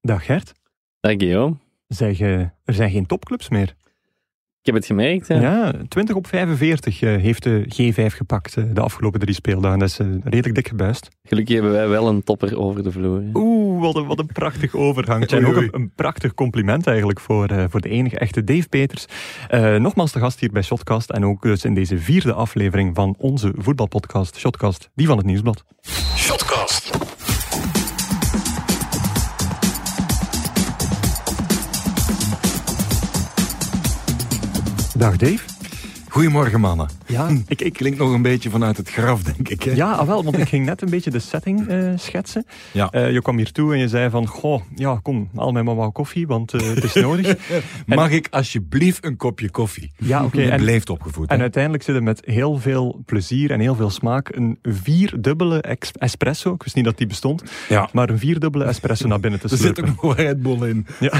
Dag Gert. Dag Guillaume. Zeg, eh, er zijn geen topclubs meer. Ik heb het gemerkt. Ja. Ja, 20 op 45 eh, heeft de G5 gepakt eh, de afgelopen drie speeldagen. Dat is eh, redelijk dik gebuist. Gelukkig hebben wij wel een topper over de vloer. hè. Oeh, wat een, wat een prachtig overgang. En ook een, een prachtig compliment eigenlijk voor, eh, voor de enige echte Dave Peters. Eh, nogmaals de gast hier bij Shotcast. En ook dus in deze vierde aflevering van onze voetbalpodcast Shotcast, die van het Nieuwsblad. Shotcast. Dag Dave. Goedemorgen mannen. Ja, ik, ik, Klinkt nog een beetje vanuit het graf, denk ik. Hè? ja ah, wel, want ik ging net een beetje de setting eh, schetsen. Ja. Eh, je kwam hier toe en je zei van, goh, ja, kom, haal mij maar wat koffie, want eh, het is nodig. Mag ik alsjeblieft een kopje koffie? Ja, oké. En- beleefd opgevoed. En hè? uiteindelijk zit er met heel veel plezier en heel veel smaak een vierdubbele espresso. Ik wist niet dat die bestond. Ja. Maar een vierdubbele espresso naar binnen te Er zit slurpen. ook nog een Red Bull in. Ja.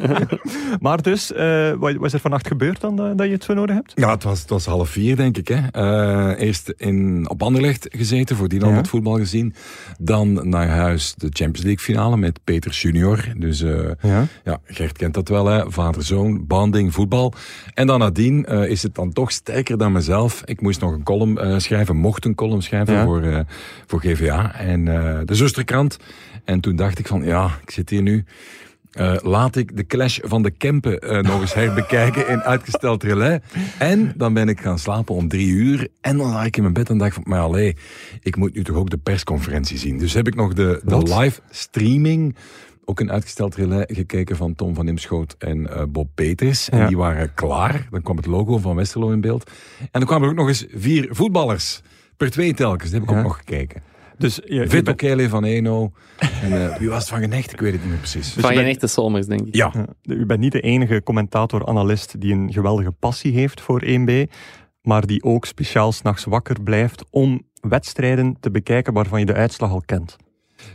maar dus, wat wat is er vannacht gebeurd dan dat, dat je het zo nodig hebt? Ja, het was, het was half vier, denk ik. Hè. Eh, eerst in, op Anderlecht gezeten, voor die dan Ja. met voetbal gezien. Dan naar huis de Champions League finale met Peters junior. Dus eh, Ja. ja, Gert kent dat wel, hè. vader-zoon, banding, voetbal. En dan nadien eh, is het dan toch sterker dan mezelf. Ik moest nog een column schrijven, mocht een column schrijven Ja. voor, voor GVA en de zusterkrant. En toen dacht ik van, ja, ik zit hier nu... Eh, laat ik de clash van de Kempen eh, nog eens herbekijken in uitgesteld relais. En dan ben ik gaan slapen om drie uur. En dan lag ik in mijn bed en dacht van, maar allee, ik moet nu toch ook de persconferentie zien. Dus heb ik nog de, de live streaming, ook een uitgesteld relais, gekeken van Tom van Imschoot en eh, Bob Peters. En Ja. die waren klaar. Dan kwam het logo van Westerlo in beeld. En dan kwamen er ook nog eens vier voetballers. Per twee telkens, dat heb ik Ja. ook nog gekeken. Dus je, je Vito bent- Kele van Eno. En eh, wie was het van Genecht? Ik weet het niet meer precies. Van geen bent- echte Solmers, denk ik. Ja, u bent niet de enige commentator-analyst die een geweldige passie heeft voor 1B, maar die ook speciaal s'nachts wakker blijft om wedstrijden te bekijken waarvan je de uitslag al kent.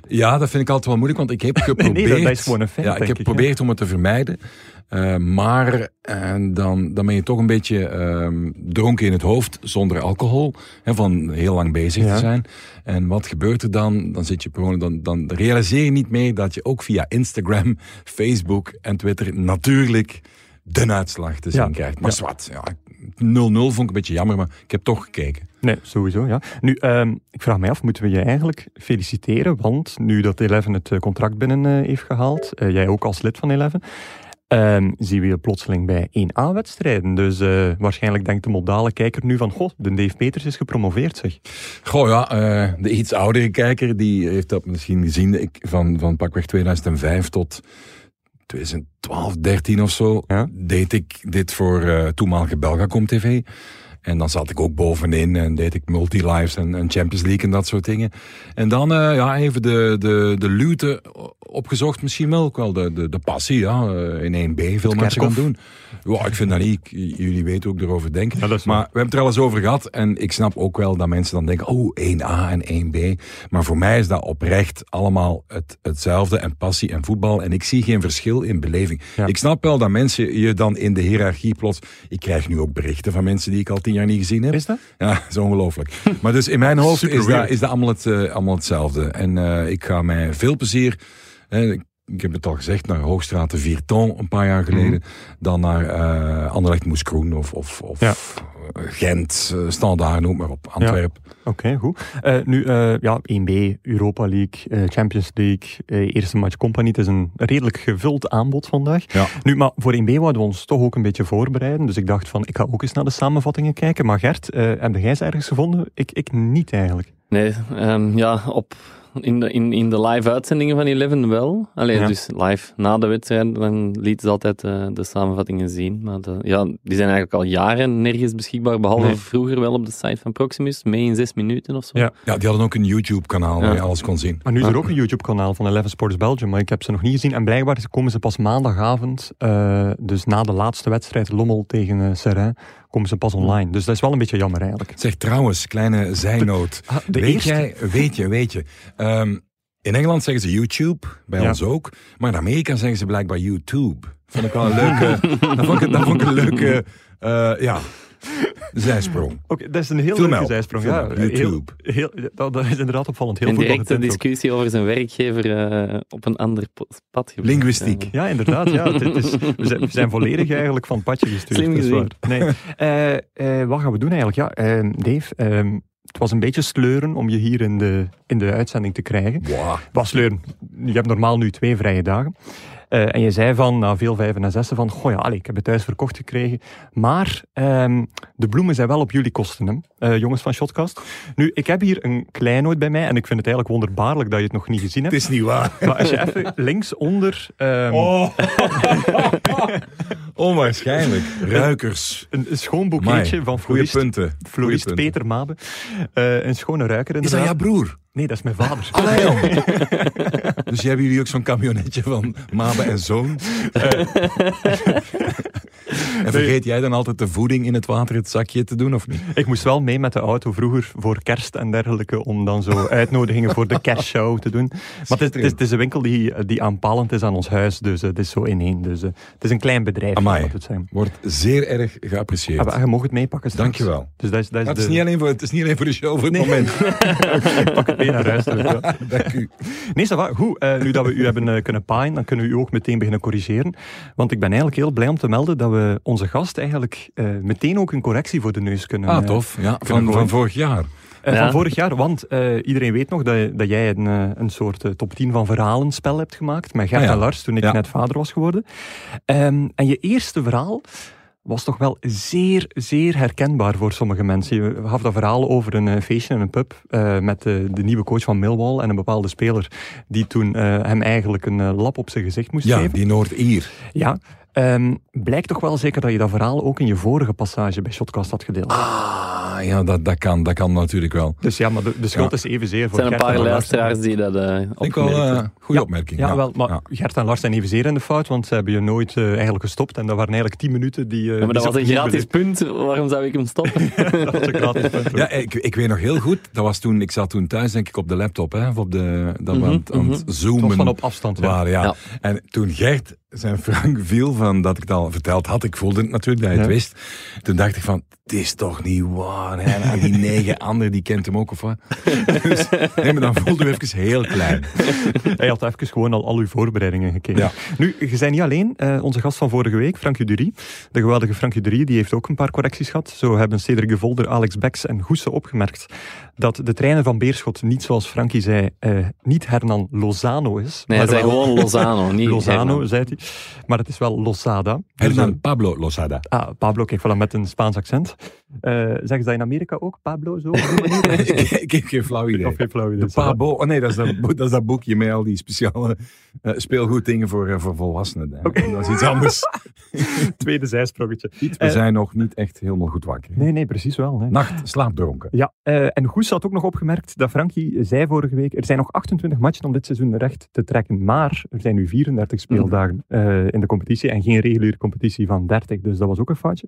Ja, dat vind ik altijd wel moeilijk, want ik heb geprobeerd... nee, dat- dat is gewoon een feit, Ja, ik denk heb geprobeerd om het te vermijden. Eh, maar en dan, dan ben je toch een beetje ehm, dronken in het hoofd, zonder alcohol. Hè, van heel lang bezig Ja. te zijn. En wat gebeurt er dan? Dan zit je gewoon, dan, dan realiseer je niet meer dat je ook via Instagram, Facebook en Twitter natuurlijk de uitslag te zien Ja. krijgt. Maar zwart, ja, 0-0 vond ik een beetje jammer, maar ik heb toch gekeken. Nee, sowieso, ja. Nu, ehm, ik vraag mij af, moeten we je eigenlijk feliciteren? Want nu dat Eleven het eh, contract binnen eh, heeft gehaald, eh, jij ook als lid van Eleven, ehm, zien we je plotseling bij 1A-wedstrijden. Dus eh, waarschijnlijk denkt de modale kijker nu van, goh, de Dave Peters is gepromoveerd, zeg. Goh ja, eh, de iets oudere kijker die heeft dat misschien gezien. Ik, van, van pakweg 2005 tot 2012, 13 of zo, Ja. deed ik dit voor eh toenmalige Belgacom TV. En dan zat ik ook bovenin en deed ik multi-lives en, en Champions League en dat soort dingen. En dan eh, ja, even de, de, de luwte opgezocht, misschien wel. Ook wel de, de, de passie, ja, eh, in 1B veel mensen gaan kerkhof. doen. Ja, ik vind dat niet. Ik- jullie weten ook erover denken. Ja, maar we hebben het er al eens over gehad. En ik snap ook wel dat mensen dan denken, oh, 1A en 1B. Maar voor mij is dat oprecht allemaal het, hetzelfde. En passie en voetbal. En ik zie geen verschil in beleving. Ja. Ik snap wel dat mensen je dan in de hiërarchie plots... Ik krijg nu ook berichten van mensen die ik al tien jaar niet gezien heb. Is dat? Ja, dat is ongelooflijk. Maar dus in mijn hoofd Super is dat, is dat allemaal, het, eh, allemaal hetzelfde. En eh, ik ga met veel plezier... hè, ik, heb het al gezegd, naar Hoogstraat de Vierton een paar jaar geleden. Dan naar eh Anderlecht Moeskroen of, of, of Ja. eh, Gent, eh, Standaard, noem maar op, Antwerpen. Oké, goed. Eh, nu, eh, ja, 1B, Europa League, Champions League, eerste match company. Het is een redelijk gevuld aanbod vandaag. Ja. Nu, maar voor 1B wouden we ons toch ook een beetje voorbereiden. Dus ik dacht van, ik ga ook eens naar de samenvattingen kijken. Maar Gert, eh, heb jij ze ergens gevonden? Ik, ik niet eigenlijk. Nee, ehm, ja, op, in, de, in, in de live uitzendingen van Eleven wel. Alleen Ja. dus live na de wedstrijd, dan lieten ze altijd eh, de samenvattingen zien. Maar de, ja, die zijn eigenlijk al jaren nergens beschikbaar, behalve Nee. vroeger wel op de site van Proximus, mee in zes minuten of zo. Ja. Ja, die hadden ook een YouTube-kanaal waar je alles kon zien. Maar nu is er ook een YouTube-kanaal van Eleven Sports Belgium, maar ik heb ze nog niet gezien. En blijkbaar komen ze pas maandagavond, eh, dus na de laatste wedstrijd Lommel tegen eh Serrain, komen ze pas online. Dus dat is wel een beetje jammer eigenlijk. Zeg trouwens, kleine zijnoot. Ah, de weet eerste? jij, weet je, weet je. ehm, in Engeland zeggen ze YouTube, bij Ja. ons ook. Maar in Amerika zeggen ze blijkbaar YouTube. Vond ik wel een leuke. dat, vond ik, dat vond ik een leuke. eh, ja. zijsprong. Oké, dat is een heel Film leuke zijsprong. Ja, op heel, YouTube. heel, dat, dat is inderdaad opvallend. Heel Een directe voetbalgetint ook. discussie over zijn werkgever eh, op een ander pad gebracht. Linguïstiek. Ja. Ja, inderdaad. Ja. Het, het is, we, zijn, we zijn volledig eigenlijk van het padje gestuurd. Slim gezien. Nee. Eh, eh, wat gaan we doen eigenlijk? Ja, eh, Dave, eh, het was een beetje sleuren om je hier in de, in de uitzending te krijgen. Wow. Was sleuren. Je hebt normaal nu twee vrije dagen. Eh, en je zei van, na veel vijven en zessen, van, goh ja, allee, ik heb het thuis verkocht gekregen. Maar ehm, de bloemen zijn wel op jullie kosten, hè? eh, jongens van Shotcast. Nu, ik heb hier een kleinoot bij mij en ik vind het eigenlijk wonderbaarlijk dat je het nog niet gezien Het hebt. is niet waar. Maar als je even linksonder ehm, Oh. Onwaarschijnlijk. Ruikers. een, een schoon boeketje van florist, punten. florist. Peter Mabe. Eh, een schone ruiker Is dat inderdaad. jouw broer? Nee, dat is mijn vader. Allee, jong. dus hebben jullie ook zo'n camionetje van Mabe en Zoon? En vergeet jij dan altijd de voeding in het water, het zakje te doen, of niet? Ik moest wel mee met de auto vroeger voor kerst en dergelijke om dan zo uitnodigingen voor de kerstshow te doen. Maar het is, het is, een winkel die, die aanpalend is aan ons huis, dus eh, het is zo ineen. Dus eh, het is een klein bedrijf. Amai. het zeggen. Wordt zeer erg geapprecieerd. Ah, maar je mag het meepakken straks. Dankjewel. Dus dat is, dat is het, is de... niet alleen voor, het is niet alleen voor de show, voor het moment. Ik pak het mee naar huis. ja. Dank u. Nee, ça va. Goed, eh, nu dat we u hebben kunnen paaien, dan kunnen we u ook meteen beginnen corrigeren. Want ik ben eigenlijk heel blij om te melden dat we onze gast eigenlijk eh, meteen ook een correctie voor de neus kunnen Ah, eh, tof. Ja, kunnen van, van vorig jaar. Eh, Ja. Van vorig jaar, want eh, iedereen weet nog dat, dat jij een, eh, een soort eh, top 10 van verhalenspel hebt gemaakt met Gert Ah, ja. en Lars toen ik Ja. net vader was geworden. Ehm, en je eerste verhaal was toch wel zeer, zeer herkenbaar voor sommige mensen. Je gaf dat verhaal over een eh, feestje in een pub eh, met de, de nieuwe coach van Millwall en een bepaalde speler die toen eh, hem eigenlijk een eh, lap op zijn gezicht moest Ja, geven. die Noord-Ier. Ja, Ehm, blijkt toch wel zeker dat je dat verhaal ook in je vorige passage bij Shotcast had gedeeld. Ah, ja, dat, dat, kan, dat kan natuurlijk wel. Dus ja, maar de, de schuld Ja. is evenzeer Er voor zijn een Gert paar en Lars. luisteraars die dat eh Vind ik wel een goede Ja, opmerking. Ja, wel, maar Ja. Gert en Lars zijn evenzeer in de fout, want ze hebben je nooit eh, eigenlijk gestopt. En dat waren eigenlijk tien minuten die... eh, Ja, maar dat was een gratis punt. Waarom zou ik hem stoppen? dat was een gratis punt. Ja, ik, ik weet nog heel goed. Dat was toen, ik zat toen thuis, denk ik, op de laptop. Hè, of op de, dat we Mhm, aan, het- aan het Toch zoomen van op afstand. Ja. waren. Ja. Ja. En toen Gert zijn Frank viel van dat ik het al verteld had, ik voelde het natuurlijk dat hij het Ja. wist. Toen dacht ik van, het is toch niet waar. Hè? En die negen anderen, die kent hem ook of wat. dus, nee, maar dan voelde ik even heel klein. Hij had even gewoon al al uw voorbereidingen gekeken. Ja. Nu, je zijn niet alleen. eh, onze gast van vorige week, Frank Durie, de geweldige Frank Durie, die heeft ook een paar correcties gehad. Zo hebben Cedric de Volder, Alex Beks en Goesse opgemerkt dat de trainer van Beerschot niet, zoals Frankie zei, eh, niet Hernan Lozano is. Nee, maar hij zei wel gewoon Lozano, niet Lozano, Hernan. zei hij. Maar het is wel Losada. Hernan Pablo Losada. Ah, Pablo, kijk, voilà, met een Spaans accent. Eh zeggen ze dat in Amerika ook, Pablo, zo? ik, ik heb geen flauw idee. Of geen flauw idee. De Pabo, oh nee, dat is dat, dat is dat boekje met al die speciale eh, speelgoeddingen voor, eh, voor volwassenen. hè. Dat is iets anders. Tweede zijsprongetje. We Eh, zijn nog niet echt helemaal goed wakker. Nee, nee, precies wel. Nee. Nacht, slaapdronken. Ja, eh, en Goes had ook nog opgemerkt dat Frankie zei vorige week, er zijn nog 28 matchen om dit seizoen recht te trekken, maar er zijn nu 34 speeldagen eh, in de competitie en geen reguliere competitie van 30, dus dat was ook een foutje.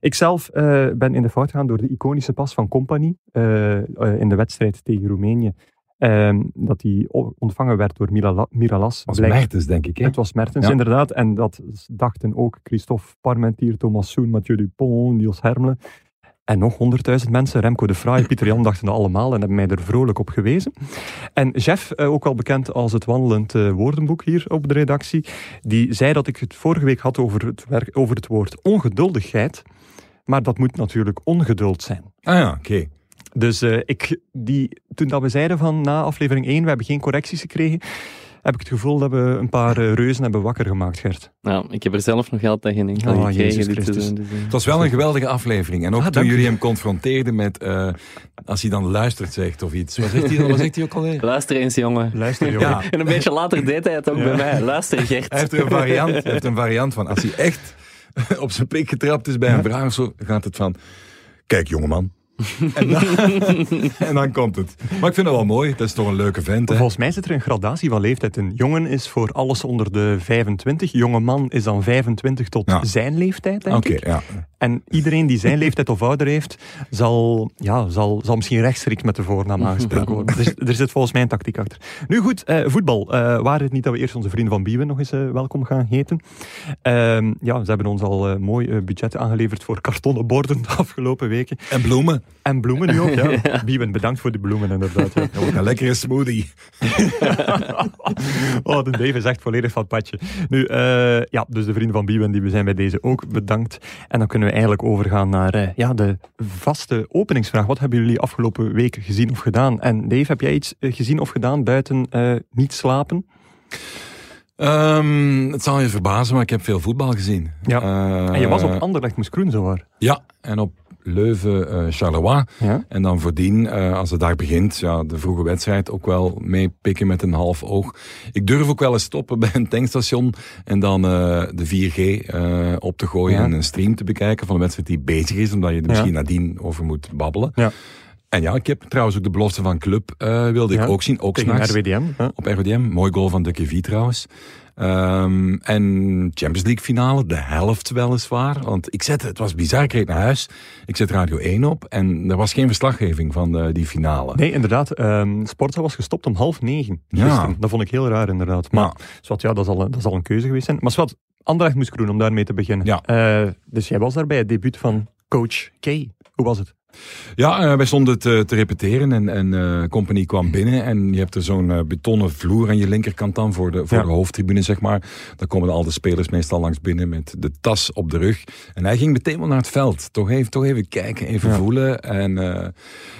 Ikzelf eh ben in de fout gegaan door de iconische pas van Company eh, in de wedstrijd tegen Roemenië. Ehm, dat die ontvangen werd door Mirala- Miralas. Als Blijkt- Mertens, denk ik. Hè? Het was Mertens, Ja. inderdaad. En dat dachten ook Christophe Parmentier, Thomas Soen, Mathieu Dupont, Niels Hermelen. En nog honderdduizend mensen, Remco de Fraai, Pieter Jan, dachten dat allemaal en hebben mij er vrolijk op gewezen. En Jeff, eh, ook wel bekend als het wandelend eh, woordenboek hier op de redactie, die zei dat ik het vorige week had over het, werk, over het woord ongeduldigheid. Maar dat moet natuurlijk ongeduld zijn. Ah ja, oké. Dus eh, ik, die, toen dat we zeiden van na aflevering 1, we hebben geen correcties gekregen, heb ik het gevoel dat we een paar eh, reuzen hebben wakker gemaakt, Gert. Nou, ik heb er zelf nog altijd geen enkel Oh, Jezus Christus. dus, eh. Het was wel een geweldige aflevering. En ook Ah, toen jullie hem confronteerden met... eh, als hij dan luistert zegt of iets. Wat zegt hij, dan? wat zegt hij ook alweer? Luister eens, jongen. Luister, jongen. Ja. En een beetje later deed hij het ook bij mij. Luister, Gert. Hij heeft er een variant, hij heeft een variant van. Als hij echt op zijn pik getrapt is bij een vraag of zo, gaat het van... Kijk, jongeman. En dan, en dan komt het. Maar ik vind het wel mooi. Dat is toch een leuke vent. Hè? Volgens mij zit er een gradatie van leeftijd. Een jongen is voor alles onder de 25. Jonge man is dan 25 tot Ja. zijn leeftijd, denk ik. ja. En iedereen die zijn leeftijd of ouder heeft, zal, ja, zal, zal misschien rechtstreeks met de voornaam aangesproken worden. Dus er zit volgens mij een tactiek achter. Nu goed, eh, voetbal. Eh waar het niet dat we eerst onze vrienden van Biewen nog eens eh, welkom gaan heten. Ehm, ja, ze hebben ons al mooi budget aangeleverd voor kartonnen borden de afgelopen weken. En bloemen. En bloemen nu ook, ja. Biewen, bedankt voor de bloemen inderdaad. Ja. Ook een lekkere smoothie. Oh, de Dave is echt volledig van het padje. Nu, eh, ja, dus de vrienden van Biewen, die we zijn bij deze ook bedankt. En dan kunnen we eigenlijk overgaan naar eh, ja, de vaste openingsvraag. Wat hebben jullie afgelopen week gezien of gedaan? En Dave, heb jij iets eh, gezien of gedaan buiten eh, niet slapen? Ehm, het zal je verbazen, maar ik heb veel voetbal gezien. Ja. En je was op Anderlecht Moes Kroen, zo waar. Ja, en op Leuven, eh, Charleroi. Ja? En dan voordien, eh, als de dag begint, ja, de vroege wedstrijd ook wel meepikken met een half oog. Ik durf ook wel eens stoppen bij een tankstation en dan eh, de 4G eh, op te gooien Ja. en een stream te bekijken van de wedstrijd die bezig is, omdat je er misschien nadien over moet babbelen. Ja. En ja, ik heb trouwens ook de belofte van Club wilde ik ook zien, ook Tegen RWDM. Op RWDM. Mooi goal van Ducky V trouwens. Ehm, en Champions League finale, de helft weliswaar. Want ik zette, het was bizar, ik reed naar huis. Ik zet Radio 1 op en er was geen verslaggeving van eh, die finale. Nee, inderdaad. Sporza was gestopt om half negen Ja. Dat vond ik heel raar, inderdaad. Maar Zwat, ja, dat zal, een- dat zal een keuze geweest zijn. Maar Zwat, Anderlecht moest groen om daarmee te beginnen. Ja. Eh, dus jij was daar bij het debuut van coach Kay. Hoe was het? Ja, eh, wij stonden te, te repeteren en, en eh Company kwam binnen. En je hebt er zo'n eh, betonnen vloer aan je linkerkant dan voor, de, voor Ja. de hoofdtribune, zeg maar. Daar komen al de spelers meestal langs binnen met de tas op de rug. En hij ging meteen wel naar het veld. Toch even, toch even kijken, even Ja. voelen. En, eh,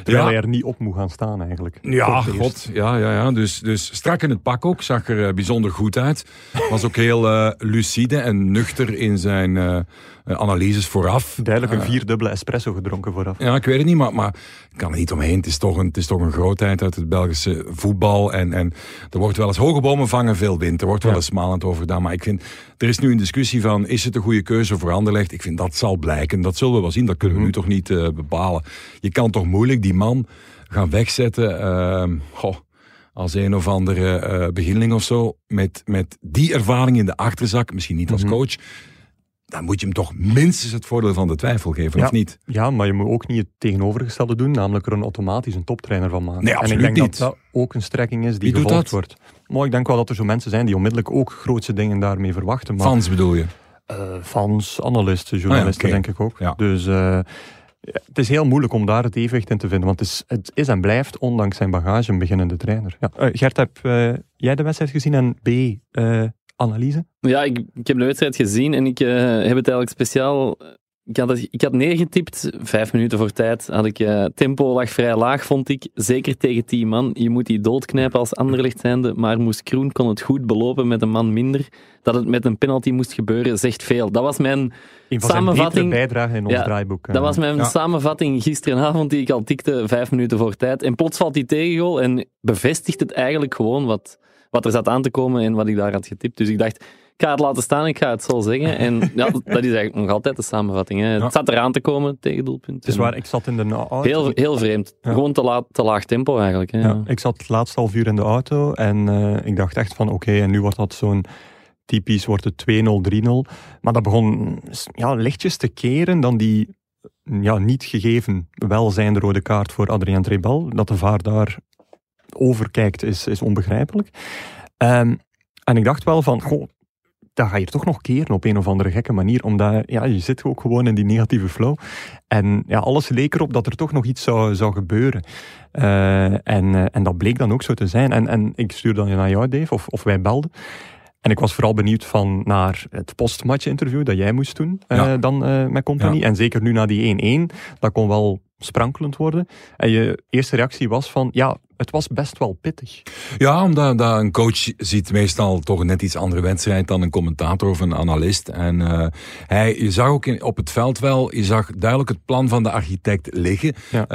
Terwijl ja, hij er niet op moet gaan staan, eigenlijk. Ja, god. Ja, ja, ja. Dus, dus strak in het pak ook. Zag er bijzonder goed uit. Was ook heel lucide en nuchter in zijn analyses vooraf. Duidelijk een vierdubbele espresso gedronken vooraf. Ja, ik weet het niet, maar, maar ik kan er niet omheen. Het is toch een, het is toch een grootheid uit het Belgische voetbal. En, en er wordt wel eens hoge bomen vangen, veel wind. Er wordt wel Ja. eens smalend over gedaan. Maar ik vind, er is nu een discussie van, is het een goede keuze voor Anderlecht? Ik vind, dat zal blijken. Dat zullen we wel zien. Dat kunnen we Mhm. nu toch niet eh, bepalen. Je kan toch moeilijk die man gaan wegzetten. ehm, goh, als een of andere eh beginneling of zo. Met, met die ervaring in de achterzak. Misschien niet als Mhm. coach. Dan moet je hem toch minstens het voordeel van de twijfel geven, Ja. of niet? Ja, maar je moet ook niet het tegenovergestelde doen, namelijk er een automatisch een toptrainer van maken. Nee, en ik denk niet. dat dat ook een strekking is die Wie doet gevolgd dat? wordt. Maar ik denk wel dat er zo mensen zijn die onmiddellijk ook grootse dingen daarmee verwachten. Maar Fans bedoel je? eh, fans, analisten, journalisten, Ah ja, oké. denk ik ook. Ja. Dus eh, ja, het is heel moeilijk om daar het evenwicht in te vinden. Want het is, het is en blijft, ondanks zijn bagage, een beginnende trainer. Ja. Eh, Gert, heb jij de wedstrijd gezien en B, eh, analyse? Ja, ik, ik heb de wedstrijd gezien en ik eh, heb het eigenlijk speciaal. Ik had, het- ik had neergetipt, vijf minuten voor tijd. Had ik, eh, tempo lag vrij laag, vond ik. Zeker tegen tien man. Je moet die doodknijpen als anderlicht zijnde. Maar Moes Kroen kon het goed belopen met een man minder. Dat het met een penalty moest gebeuren, zegt veel. Dat was mijn, Samenvatting- betere bijdragen in ons Ja, draaiboek. eh. dat was mijn Ja. samenvatting gisteravond, die ik al tikte, vijf minuten voor tijd. En plots valt die tegengoal en bevestigt het eigenlijk gewoon wat, wat er zat aan te komen en wat ik daar had getipt. Dus ik dacht, ik ga het laten staan, ik ga het zo zeggen. En ja, dat is eigenlijk nog altijd de samenvatting. Hè. Ja. Het zat eraan te komen, tegen doelpunt. Het is waar, ik zat in de auto. Heel, heel vreemd. Ja. Gewoon te, laat, te laag tempo eigenlijk. Hè. Ja, ik zat het laatste half uur in de auto en eh, ik dacht echt van oké, en nu wordt dat zo'n typisch, wordt het 2-0, 3-0. Maar dat begon ja, lichtjes te keren dan die ja, niet gegeven welzijnde rode kaart voor Adrien Trebel. Dat de VAR daar overkijkt is, is onbegrijpelijk. Ehm, en ik dacht wel van, goh, dat ga je toch nog keren op een of andere gekke manier, omdat ja, je zit ook gewoon in die negatieve flow. En ja, alles leek erop dat er toch nog iets zou, zou gebeuren. Eh, en, eh, en dat bleek dan ook zo te zijn. En, en ik stuurde dan naar jou, Dave, of, of wij belden. En ik was vooral benieuwd van naar het postmatch interview dat jij moest doen eh, dan met Company. En zeker nu na die 1-1, dat kon wel sprankelend worden. En je eerste reactie was van, ja, het was best wel pittig. Ja, omdat, dat een coach ziet meestal toch een net iets andere wedstrijd dan een commentator of een analist. En uh, hij, je zag ook in, op het veld wel, je zag duidelijk het plan van de architect liggen. Ja.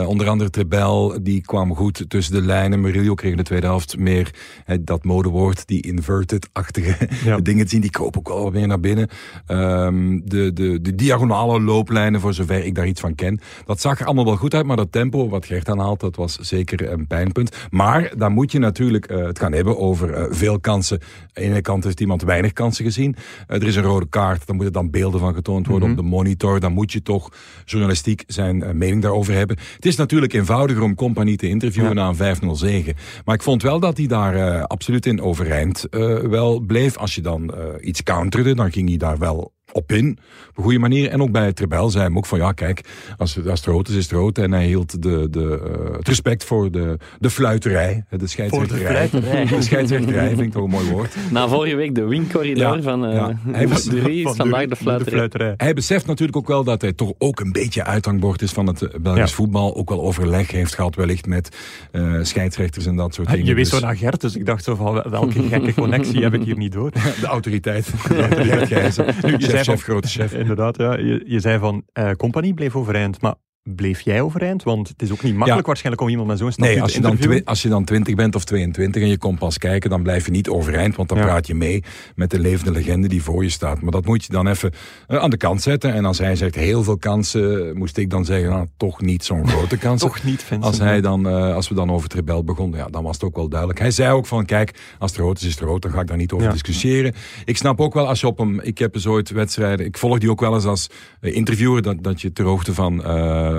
Uh, onder andere Trebel, die kwam goed tussen de lijnen. Murillo kreeg in de tweede helft meer uh, dat modewoord, die inverted-achtige Ja. dingen te zien. Die kroop ook wel weer naar binnen. Um, de, de, de diagonale looplijnen, voor zover ik daar iets van ken. Dat zag er allemaal wel goed uit, maar dat tempo wat Gert aanhaalt, dat was zeker een pijnpunt. Maar dan moet je natuurlijk uh, het gaan hebben over uh, veel kansen. Aan de ene kant heeft iemand weinig kansen gezien. Uh, er is een rode kaart, dan moeten dan beelden van getoond worden mm -hmm. op de monitor. Dan moet je toch journalistiek zijn mening daarover hebben. Het is natuurlijk eenvoudiger om Compagnie te interviewen ja. na een 5-0 zege. Maar ik vond wel dat hij daar absoluut in overeind wel bleef. Als je dan iets counterde, dan ging hij daar wel op in, op een goede manier. En ook bij Trebel zei hem ook van, ja kijk, als, als het rood is, is het rood. En hij hield de, de, uh, het respect voor de, de fluiterij, de scheidsrechterij. Voor de fluiterij. De scheidsrechterij vind ik toch een mooi woord. Na vorige week de wingcorridor ja, van uh, ja. Hij was, de is vandaag de fluiterij. de fluiterij. Hij beseft natuurlijk ook wel dat hij toch ook een beetje uithangbord is van het Belgisch ja. voetbal. Ook wel overleg heeft gehad wellicht met uh, scheidsrechters en dat soort dingen. Je dus... zo naar Gert, dus ik dacht zo van, welke gekke connectie heb ik hier niet door? De autoriteit. De autoriteit nu, chef, chef, grote chef. Inderdaad, ja. Je, je zei van, uh, compagnie bleef overeind, maar bleef jij overeind? Want het is ook niet makkelijk ja. waarschijnlijk om iemand met zo'n statuut nee, als je, te dan als je dan 20 bent of 22 en je komt pas kijken, dan blijf je niet overeind, want dan ja. praat je mee met de levende legende die voor je staat. Maar dat moet je dan even uh, aan de kant zetten. En als hij zegt heel veel kansen, moest ik dan zeggen, nou, toch niet zo'n grote kans. toch niet, Vincent. Als, hij dan, uh, als we dan over het rebel begonnen, ja, dan was het ook wel duidelijk. Hij zei ook van, kijk, als het rood is, is het rood, dan ga ik daar niet over ja. discussiëren. Ik snap ook wel als je op hem, ik heb eens ooit wedstrijden, ik volg die ook wel eens als uh, interviewer, dat, dat je ter hoogte van, uh,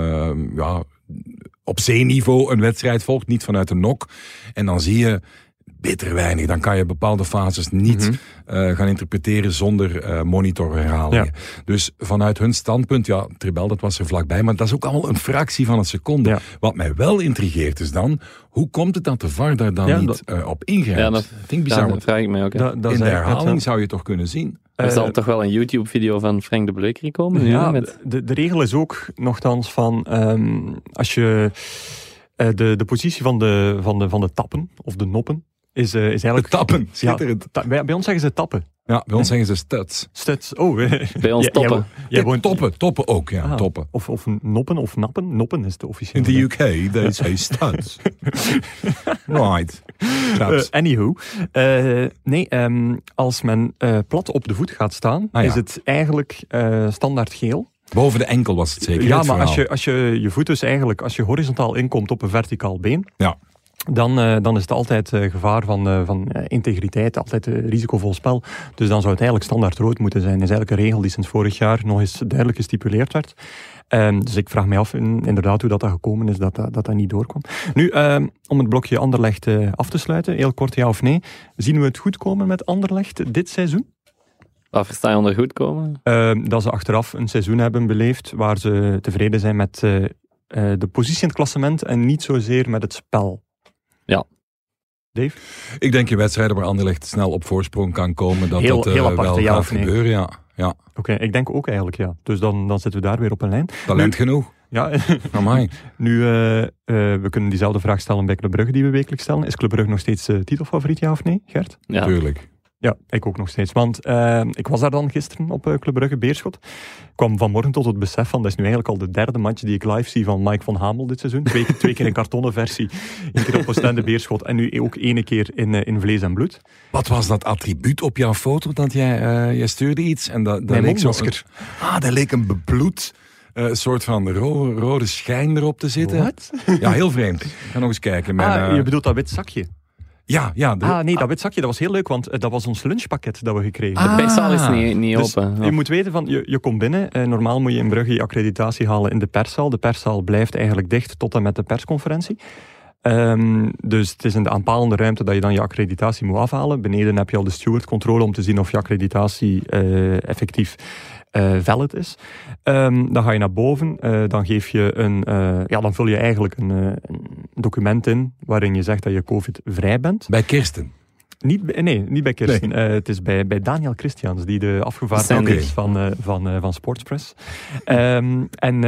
ja, op zeeniveau een wedstrijd volgt, niet vanuit de nok. En dan zie je bitter weinig. Dan kan je bepaalde fases niet mm -hmm. uh, gaan interpreteren zonder uh, monitorherhalingen. Ja. Dus vanuit hun standpunt, ja, Tribel, dat was er vlakbij, maar dat is ook allemaal een fractie van een seconde. Ja. Wat mij wel intrigeert is dan, hoe komt het dat de VAR daar dan ja, niet uh, op ingrijpt? Ja, dat vind ik bizar. Dat vraag ik mij ook. Da, in de herhaling zou je toch kunnen zien. Er zal toch wel een YouTube-video van Frank de Bleuker komen? Ja, ja met... de, de regel is ook nogthans van um, als je uh, de, de positie van de, van, de, van de tappen of de noppen is, uh, is eigenlijk... De tappen, schitterend. Ja, ta bij, bij, ons zeggen ze tappen. Ja, bij ons zeggen ze studs. Studs, oh. bij ons toppen. Jij, jij woont... Toppen, toppen ook, ja, ah, toppen. Of, of noppen of nappen. Noppen is de officiële. In de UK, they say studs. right. Uh, anywho. Uh, nee, um, als men uh, plat op de voet gaat staan, ah, ja. is het eigenlijk standaard geel. Boven de enkel was het zeker. Ja, maar als je, als je je voet dus eigenlijk, als je horizontaal inkomt op een verticaal been, ja. Dan, uh, dan is het altijd uh, gevaar van, uh, van integriteit, altijd risicovol spel. Dus dan zou het eigenlijk standaard rood moeten zijn. Dat is eigenlijk een regel die sinds vorig jaar nog eens duidelijk gestipuleerd werd. Um, dus ik vraag mij af in, inderdaad hoe dat, dat gekomen is, dat dat, dat, dat niet doorkwam. Nu, um, om het blokje Anderlecht af te sluiten, heel kort ja of nee. Zien we het goed komen met Anderlecht dit seizoen? Wat versta je onder goed komen? Uh, dat ze achteraf een seizoen hebben beleefd waar ze tevreden zijn met de positie in het klassement en niet zozeer met het spel. Ja. Dave? Ik denk je wedstrijden waar Anderlecht snel op voorsprong kan komen, dat heel, dat heel apart, wel ja gaat nee. gebeuren, ja. ja. Oké, okay, ik denk ook eigenlijk ja. Dus dan, dan zitten we daar weer op een lijn. Talent nu, genoeg. Ja, Amai. nu, uh, uh, we kunnen diezelfde vraag stellen bij Club Brugge die we wekelijks stellen. Is Club Brugge nog steeds uh, titelfavoriet, ja of nee, Gert? Ja. Tuurlijk. Ja, ik ook nog steeds. Want uh, ik was daar dan gisteren op uh, Club Brugge Beerschot. Ik kwam vanmorgen tot het besef van, dat is nu eigenlijk al de derde match die ik live zie van Mike van Hamel dit seizoen. Twee, twee keer in kartonnen versie, één keer op Oostende Beerschot en nu ook ene keer in, uh, in Vlees en Bloed. Wat was dat attribuut op jouw foto? Dat jij, jij stuurde iets en dat, dat leek Ah, dat leek een bebloed... Een soort van ro rode schijn erop te zitten. Wat? Ja, heel vreemd. Ga nog eens kijken. Mijn, ah, je bedoelt dat wit zakje? Ja, ja. De, ah, nee, dat wit zakje, dat was heel leuk, want uh, dat was ons lunchpakket dat we gekregen hebben. Ah. De perszaal is niet, niet dus open. Je moet weten, van, je, je komt binnen, uh, normaal moet je in Brugge je accreditatie halen in de perszaal. De perszaal blijft eigenlijk dicht tot en met de persconferentie. Um, dus het is in de aanpalende ruimte dat je dan je accreditatie moet afhalen. Beneden heb je al de stewardcontrole om te zien of je accreditatie uh, effectief uh, valid is. Um, dan ga je naar boven, uh, dan geef je een, uh, ja, dan vul je eigenlijk een, een, document in waarin je zegt dat je COVID-vrij bent. Bij Kirsten. Niet, nee, niet bij Kirsten. Eh, het is bij, bij Daniel Christians, die de afgevaardigde is van, eh, van, eh, van Sportspress. Ehm, en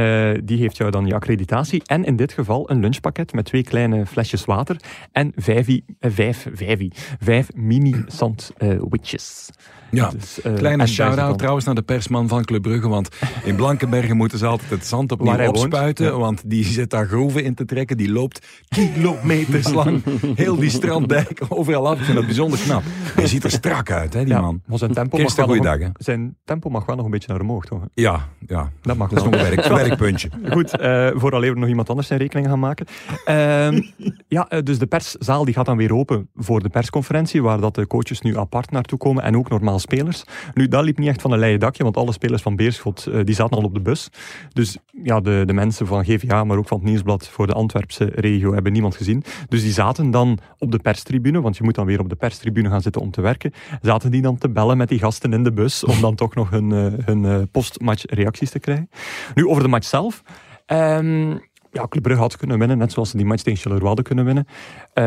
die heeft jou dan je accreditatie. En in dit geval een lunchpakket met twee kleine flesjes water. En vijfie, eh, vijf, vijfie, vijf mini sandwiches. Ja. Dus, Kleine shout-out trouwens naar de persman van Club Brugge. Want in Blankenbergen moeten ze altijd het zand opnieuw opspuiten. Ja. Want die zit daar groeven in te trekken. Die loopt kilometers lang. Heel die stranddijk overal af. Ik vind dat bijzonder knap. Hij ziet er strak uit, hè, die Ja, man. maar zijn tempo, mag wel nog, zijn tempo mag wel nog een beetje naar omhoog, toch? Ja, ja. Dat mag Dat is wel. nog een, werk, een werkpuntje. Goed, eh vooraleer we nog iemand anders zijn rekening gaan maken. Ehm, ja, eh, dus de perszaal die gaat dan weer open voor de persconferentie, waar dat de coaches nu apart naartoe komen en ook normaal spelers. Nu, dat liep niet echt van een leien dakje, want alle spelers van Beerschot eh, die zaten al op de bus. Dus ja, de, de mensen van GVA, maar ook van het Nieuwsblad voor de Antwerpse regio hebben niemand gezien. Dus die zaten dan op de perstribune, want je moet dan weer op de perstribune gaan zitten om te werken. Zaten die dan te bellen met die gasten in de bus om dan toch nog hun, eh, hun eh, postmatch reacties te krijgen. Nu, over de match zelf. Ehm, ja, Club had kunnen winnen, net zoals ze die match tegen Charleroi kunnen winnen. Eh,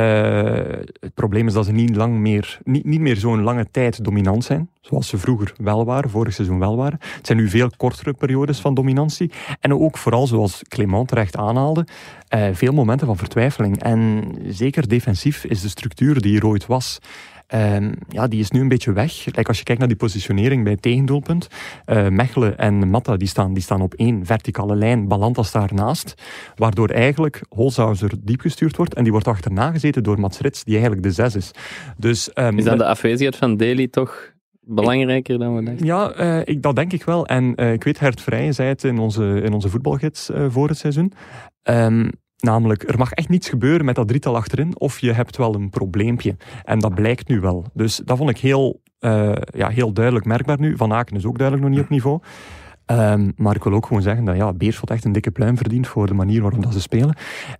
het probleem is dat ze niet, lang meer, niet, niet meer zo'n lange tijd dominant zijn, zoals ze vroeger wel waren, vorig seizoen wel waren. Het zijn nu veel kortere periodes van dominantie. En ook vooral, zoals Clement terecht aanhaalde, eh, veel momenten van vertwijfeling. En zeker defensief is de structuur die er ooit was, Ehm, ja, die is nu een beetje weg. Like als je kijkt naar die positionering bij het tegendoelpunt. eh, Mechelen en Matta die staan, die staan op één verticale lijn. Balantas daarnaast. Waardoor eigenlijk Holzhauser diep gestuurd wordt. En die wordt achterna gezeten door Mats Rits, die eigenlijk de zes is. Dus, ehm, Is dan de afwezigheid van Daly toch belangrijker dan we dachten? ja, eh, ik, dat denk ik wel. En eh, ik weet, Hert Vrijen zei het in onze, in onze voetbalgids voor het seizoen. Ehm, namelijk, er mag echt niets gebeuren met dat drietal achterin, of je hebt wel een probleempje. En dat blijkt nu wel. Dus dat vond ik heel, eh, ja, heel duidelijk merkbaar nu. Van Aken is ook duidelijk nog niet op niveau. Ehm, maar ik wil ook gewoon zeggen dat ja, Beerschot echt een dikke pluim verdient voor de manier waarop dat ze spelen.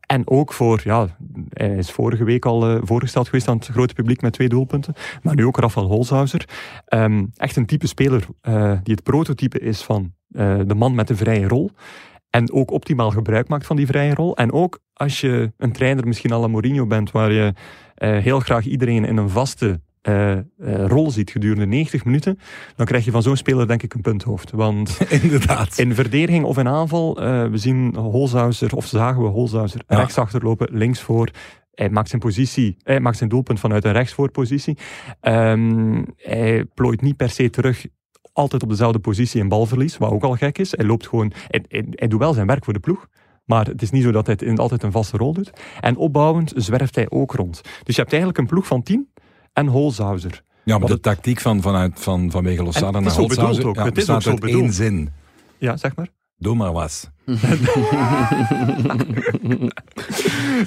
En ook voor, ja, hij is vorige week al eh, voorgesteld geweest aan het grote publiek met twee doelpunten. Maar nu ook Rafael Holzhauser. Ehm, echt een type speler eh, die het prototype is van de man met de vrije rol. En ook optimaal gebruik maakt van die vrije rol. En ook als je een trainer misschien la Mourinho bent, waar je eh, heel graag iedereen in een vaste eh, eh, rol ziet gedurende 90 minuten, dan krijg je van zo'n speler denk ik een punthoofd. Want Inderdaad. in verdediging of in aanval, we zien Holzhauser, of zagen we Holzhauser Ja. rechts achterlopen, links voor. Hij maakt zijn positie, hij maakt zijn doelpunt vanuit een rechtsvoorpositie. Ehm hij plooit niet per se terug altijd op dezelfde positie in balverlies, wat ook al gek is. Hij loopt gewoon, hij, hij, hij doet wel zijn werk voor de ploeg. Maar het is niet zo dat hij het altijd een vaste rol doet. En opbouwend zwerft hij ook rond. Dus je hebt eigenlijk een ploeg van 10 en Holzhauser. Ja, maar de tactiek van, vanuit, van, vanwege het naar bedoeld Holzhauser ja, Het is ook zo uit één bedoeld. zin. Ja, zeg maar. Doe maar was.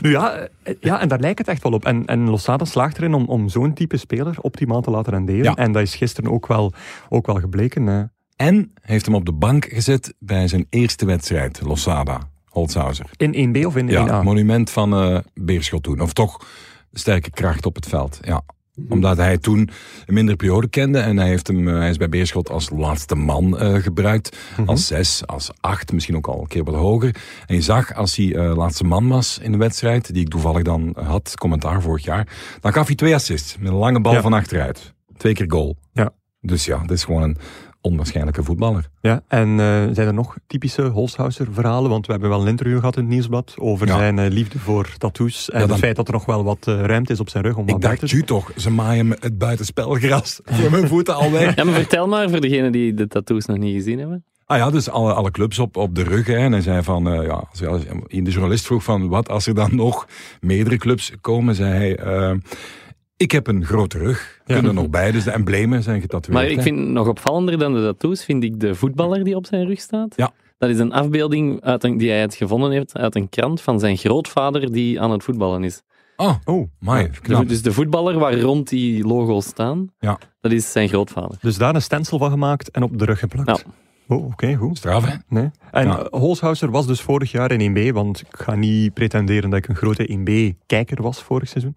Nu ja, eh, ja, en daar lijkt het echt wel op. En, en Losada slaagt erin om, om zo'n type speler optimaal te laten renderen. Ja. En dat is gisteren ook wel, ook wel gebleken. eh. En heeft hem op de bank gezet bij zijn eerste wedstrijd, Losada, Holzhauser. in 1B of in 1A? Ja, monument van eh Beerschot toen. Of toch sterke kracht op het veld. Ja. Omdat hij toen een mindere periode kende. En hij, heeft hem, eh, hij is bij Beerschot als laatste man eh, gebruikt. Als zes, als acht, misschien ook al een keer wat hoger. En je zag als hij eh, laatste man was in de wedstrijd. Die ik toevallig dan had, commentaar vorig jaar. Dan gaf hij twee assists. Met een lange bal Ja. van achteruit. Twee keer goal. Ja. Dus ja, dit is gewoon een onwaarschijnlijke voetballer. Ja, en eh, zijn er nog typische Holzhauser-verhalen? Want we hebben wel een interview gehad in het Nieuwsblad over Ja. zijn eh, liefde voor tattoos. En Ja, dan- het feit dat er nog wel wat eh, ruimte is op zijn rug om wat Ik dacht, ju toch, ze maaien me het buitenspelgras voor mijn voeten al weg. Ja, maar vertel maar voor degenen die de tattoos nog niet gezien hebben. Ah ja, dus alle, alle clubs op, op de rug. Hè. En hij zei van, eh, ja, als, als- de journalist vroeg van, wat als er dan nog meerdere clubs komen, zei hij, ik heb een grote rug. Ja. Kunnen er nog bij, dus de emblemen zijn getatoeëerd. Maar ik hè. vind nog opvallender dan de tattoos, vind ik de voetballer die op zijn rug staat. Ja. Dat is een afbeelding uit een, die hij het gevonden heeft uit een krant van zijn grootvader die aan het voetballen is. Oh, Oh, my, ja. Dus de voetballer waar rond die logo's staan, Ja. dat is zijn grootvader. Dus daar een stencil van gemaakt en op de rug geplakt. Ja. Oh, oké, goed. Straf, hè? Nee. En Ja. Holzhauser was dus vorig jaar in 1B, want ik ga niet pretenderen dat ik een grote 1B-kijker was vorig seizoen.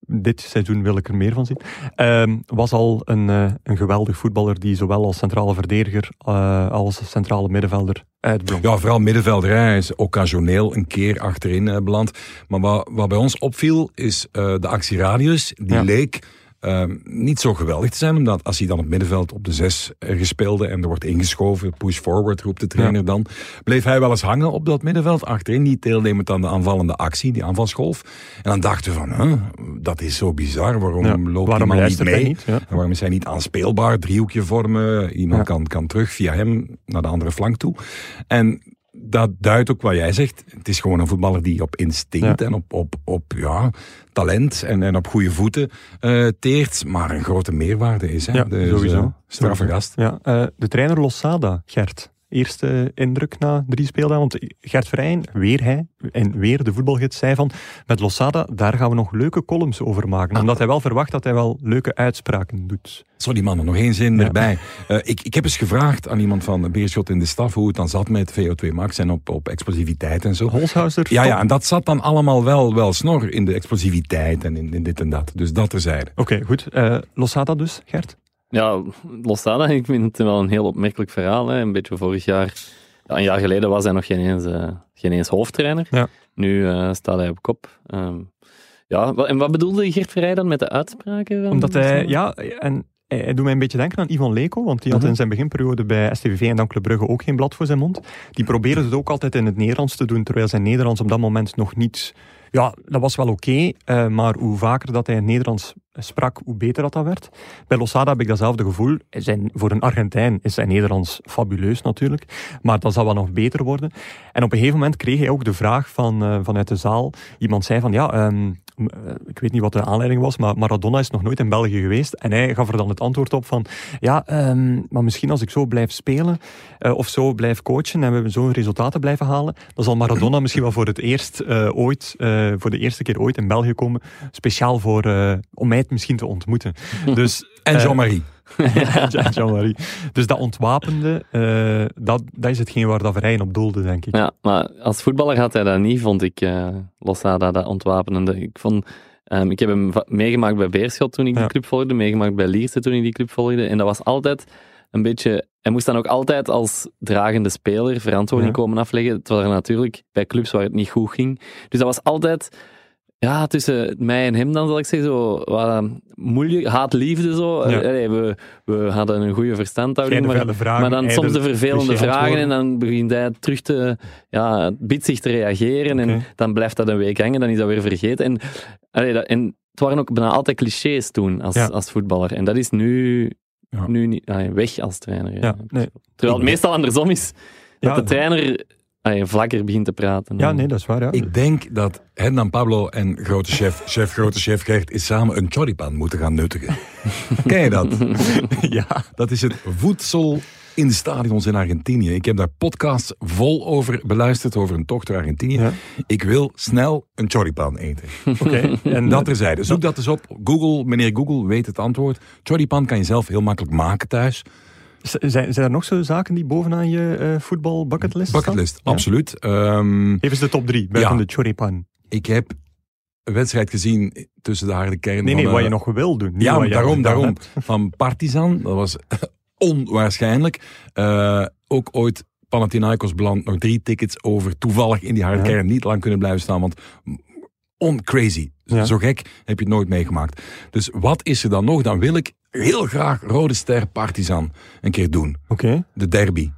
Dit seizoen wil ik er meer van zien. Ehm, was al een, eh, een geweldig voetballer die zowel als centrale verdediger eh, als centrale middenvelder uitblonk. Ja, vooral middenvelder. hè. Hij is occasioneel een keer achterin eh, beland. Maar wat, wat bij ons opviel, is de actieradius. Die Ja. leek ehm, niet zo geweldig te zijn. Omdat als hij dan op middenveld op de zes ergens speelde en er wordt ingeschoven, push forward roept de trainer dan, bleef hij wel eens hangen op dat middenveld achterin. Niet deelnemend aan de aanvallende actie, die aanvalsgolf. En dan dachten we van, huh, dat is zo bizar. Waarom Ja, loopt waarom die man niet mee? niet? Ja. En waarom is hij niet aanspeelbaar? Driehoekje vormen, iemand kan, kan terug via hem naar de andere flank toe. En dat duidt ook wat jij zegt. Het is gewoon een voetballer die op instinct Ja. en op, op, op ja, talent en, en op goede voeten eh, teert. Maar een grote meerwaarde is. Hè? Ja, Dus, sowieso. eh, straffe gast. Ja, eh, de trainer Losada, Gert. Eerste indruk na drie speeldagen. Want Gert Verheyen, weer hij en weer de voetbalgids, zei van met Losada, daar gaan we nog leuke columns over maken. Ah. Omdat hij wel verwacht dat hij wel leuke uitspraken doet. Sorry man, nog één zin Ja. erbij. Eh, ik, ik heb eens gevraagd aan iemand van Beerschot in de staf hoe het dan zat met VO2 max en op, op explosiviteit en zo. Holshouser, Ja, ja, en dat zat dan allemaal wel, wel snor in de explosiviteit en in, in dit en dat. Dus dat terzijde. Oké, goed. Eh, Losada dus, Gert? Ja, Losada, ik vind het wel een heel opmerkelijk verhaal. Hè. Een beetje vorig jaar, ja, een jaar geleden was hij nog geen eens, eh, geen eens hoofdtrainer. Ja. Nu eh, staat hij op kop. Ehm, ja, en wat bedoelde Gert Verheij dan met de uitspraken? Van Omdat hij, Losada? ja, en hij, hij doet mij een beetje denken aan Ivan Leko, want die had Mhm. in zijn beginperiode bij STVV en dan Club Brugge ook geen blad voor zijn mond. Die probeerde het ook altijd in het Nederlands te doen, terwijl zijn Nederlands op dat moment nog niet... Ja, dat was wel oké, eh, maar hoe vaker dat hij het Nederlands sprak, hoe beter dat dat werd. Bij Losada heb ik datzelfde gevoel. Zijn, voor een Argentijn is zijn Nederlands fabuleus natuurlijk, maar dat zal wel nog beter worden. En op een gegeven moment kreeg hij ook de vraag van, eh, vanuit de zaal. Iemand zei van, ja, ehm, eh, ik weet niet wat de aanleiding was, maar Maradona is nog nooit in België geweest. En hij gaf er dan het antwoord op van, ja, ehm, maar misschien als ik zo blijf spelen eh, of zo blijf coachen en we zo'n resultaten blijven halen, dan zal Maradona misschien wel voor het eerst eh, ooit, eh, voor de eerste keer ooit in België komen, speciaal voor, eh, om mij misschien te ontmoeten. Dus, En eh, Jean-Marie. ja, Jean-Marie. Dus dat ontwapende, eh, dat, dat is hetgeen waar dat Verheyen op doelde, denk ik. Ja, maar als voetballer had hij dat niet, vond ik, eh Losada, dat ontwapenende. Ik, vond, ehm, ik heb hem meegemaakt bij Beerschot toen ik Ja. die club volgde, meegemaakt bij Lierse toen ik die club volgde. En dat was altijd een beetje... Hij moest dan ook altijd als dragende speler verantwoording Ja. komen afleggen, terwijl er natuurlijk bij clubs waar het niet goed ging. Dus dat was altijd... Ja, tussen mij en hem dan, zal ik zeggen, zo wat moeilijk, haat-liefde zo. Ja. Eh, allee, we, we hadden een goede verstandhouding, maar vragen, maar dan soms de vervelende vragen en dan begint hij terug te, ja, bitzig te reageren en dan blijft dat een week hangen, dan is dat weer vergeten. En, allee, dat, en het waren ook bijna altijd clichés toen als, Ja. als voetballer. En dat is nu, Ja. nu niet, allee, weg als trainer. ja. Nee. Terwijl het meestal andersom is. Dat de trainer allee, vlakker begint te praten. Ja, nee, dat is waar. Ja. Ik denk dat Hernan Pablo en grote chef, chef grote chef Gert, is samen een choripan moeten gaan nuttigen. Ken je dat? ja. Dat is het voedsel in de stadions in Argentinië. Ik heb daar podcasts vol over beluisterd, over een tocht door Argentinië. Ja. Ik wil snel een choripan eten. Oké. En dat terzijde. Zoek dat eens op. Google, meneer Google weet het antwoord. Choripan kan je zelf heel makkelijk maken thuis. Zijn, zijn er nog zo zaken die bovenaan je eh voetbal bucketlist staan? Bucketlist, Ja. absoluut. Ehm, Geef eens de top drie, buiten Ja. de choripan. ik heb een wedstrijd gezien tussen de harde kern Nee, van... nee, wat eh, je nog wil doen. Ja, daarom, daarom. hebt. Van Partizan, dat was onwaarschijnlijk. Eh, ook ooit Panathinaikos beland nog drie tickets over. Toevallig in die harde Ja. kern niet lang kunnen blijven staan, want on-crazy. Ja. Zo gek heb je het nooit meegemaakt. Dus wat is er dan nog? Dan wil ik heel graag Rode Ster Partizan een keer doen. Oké, De derby.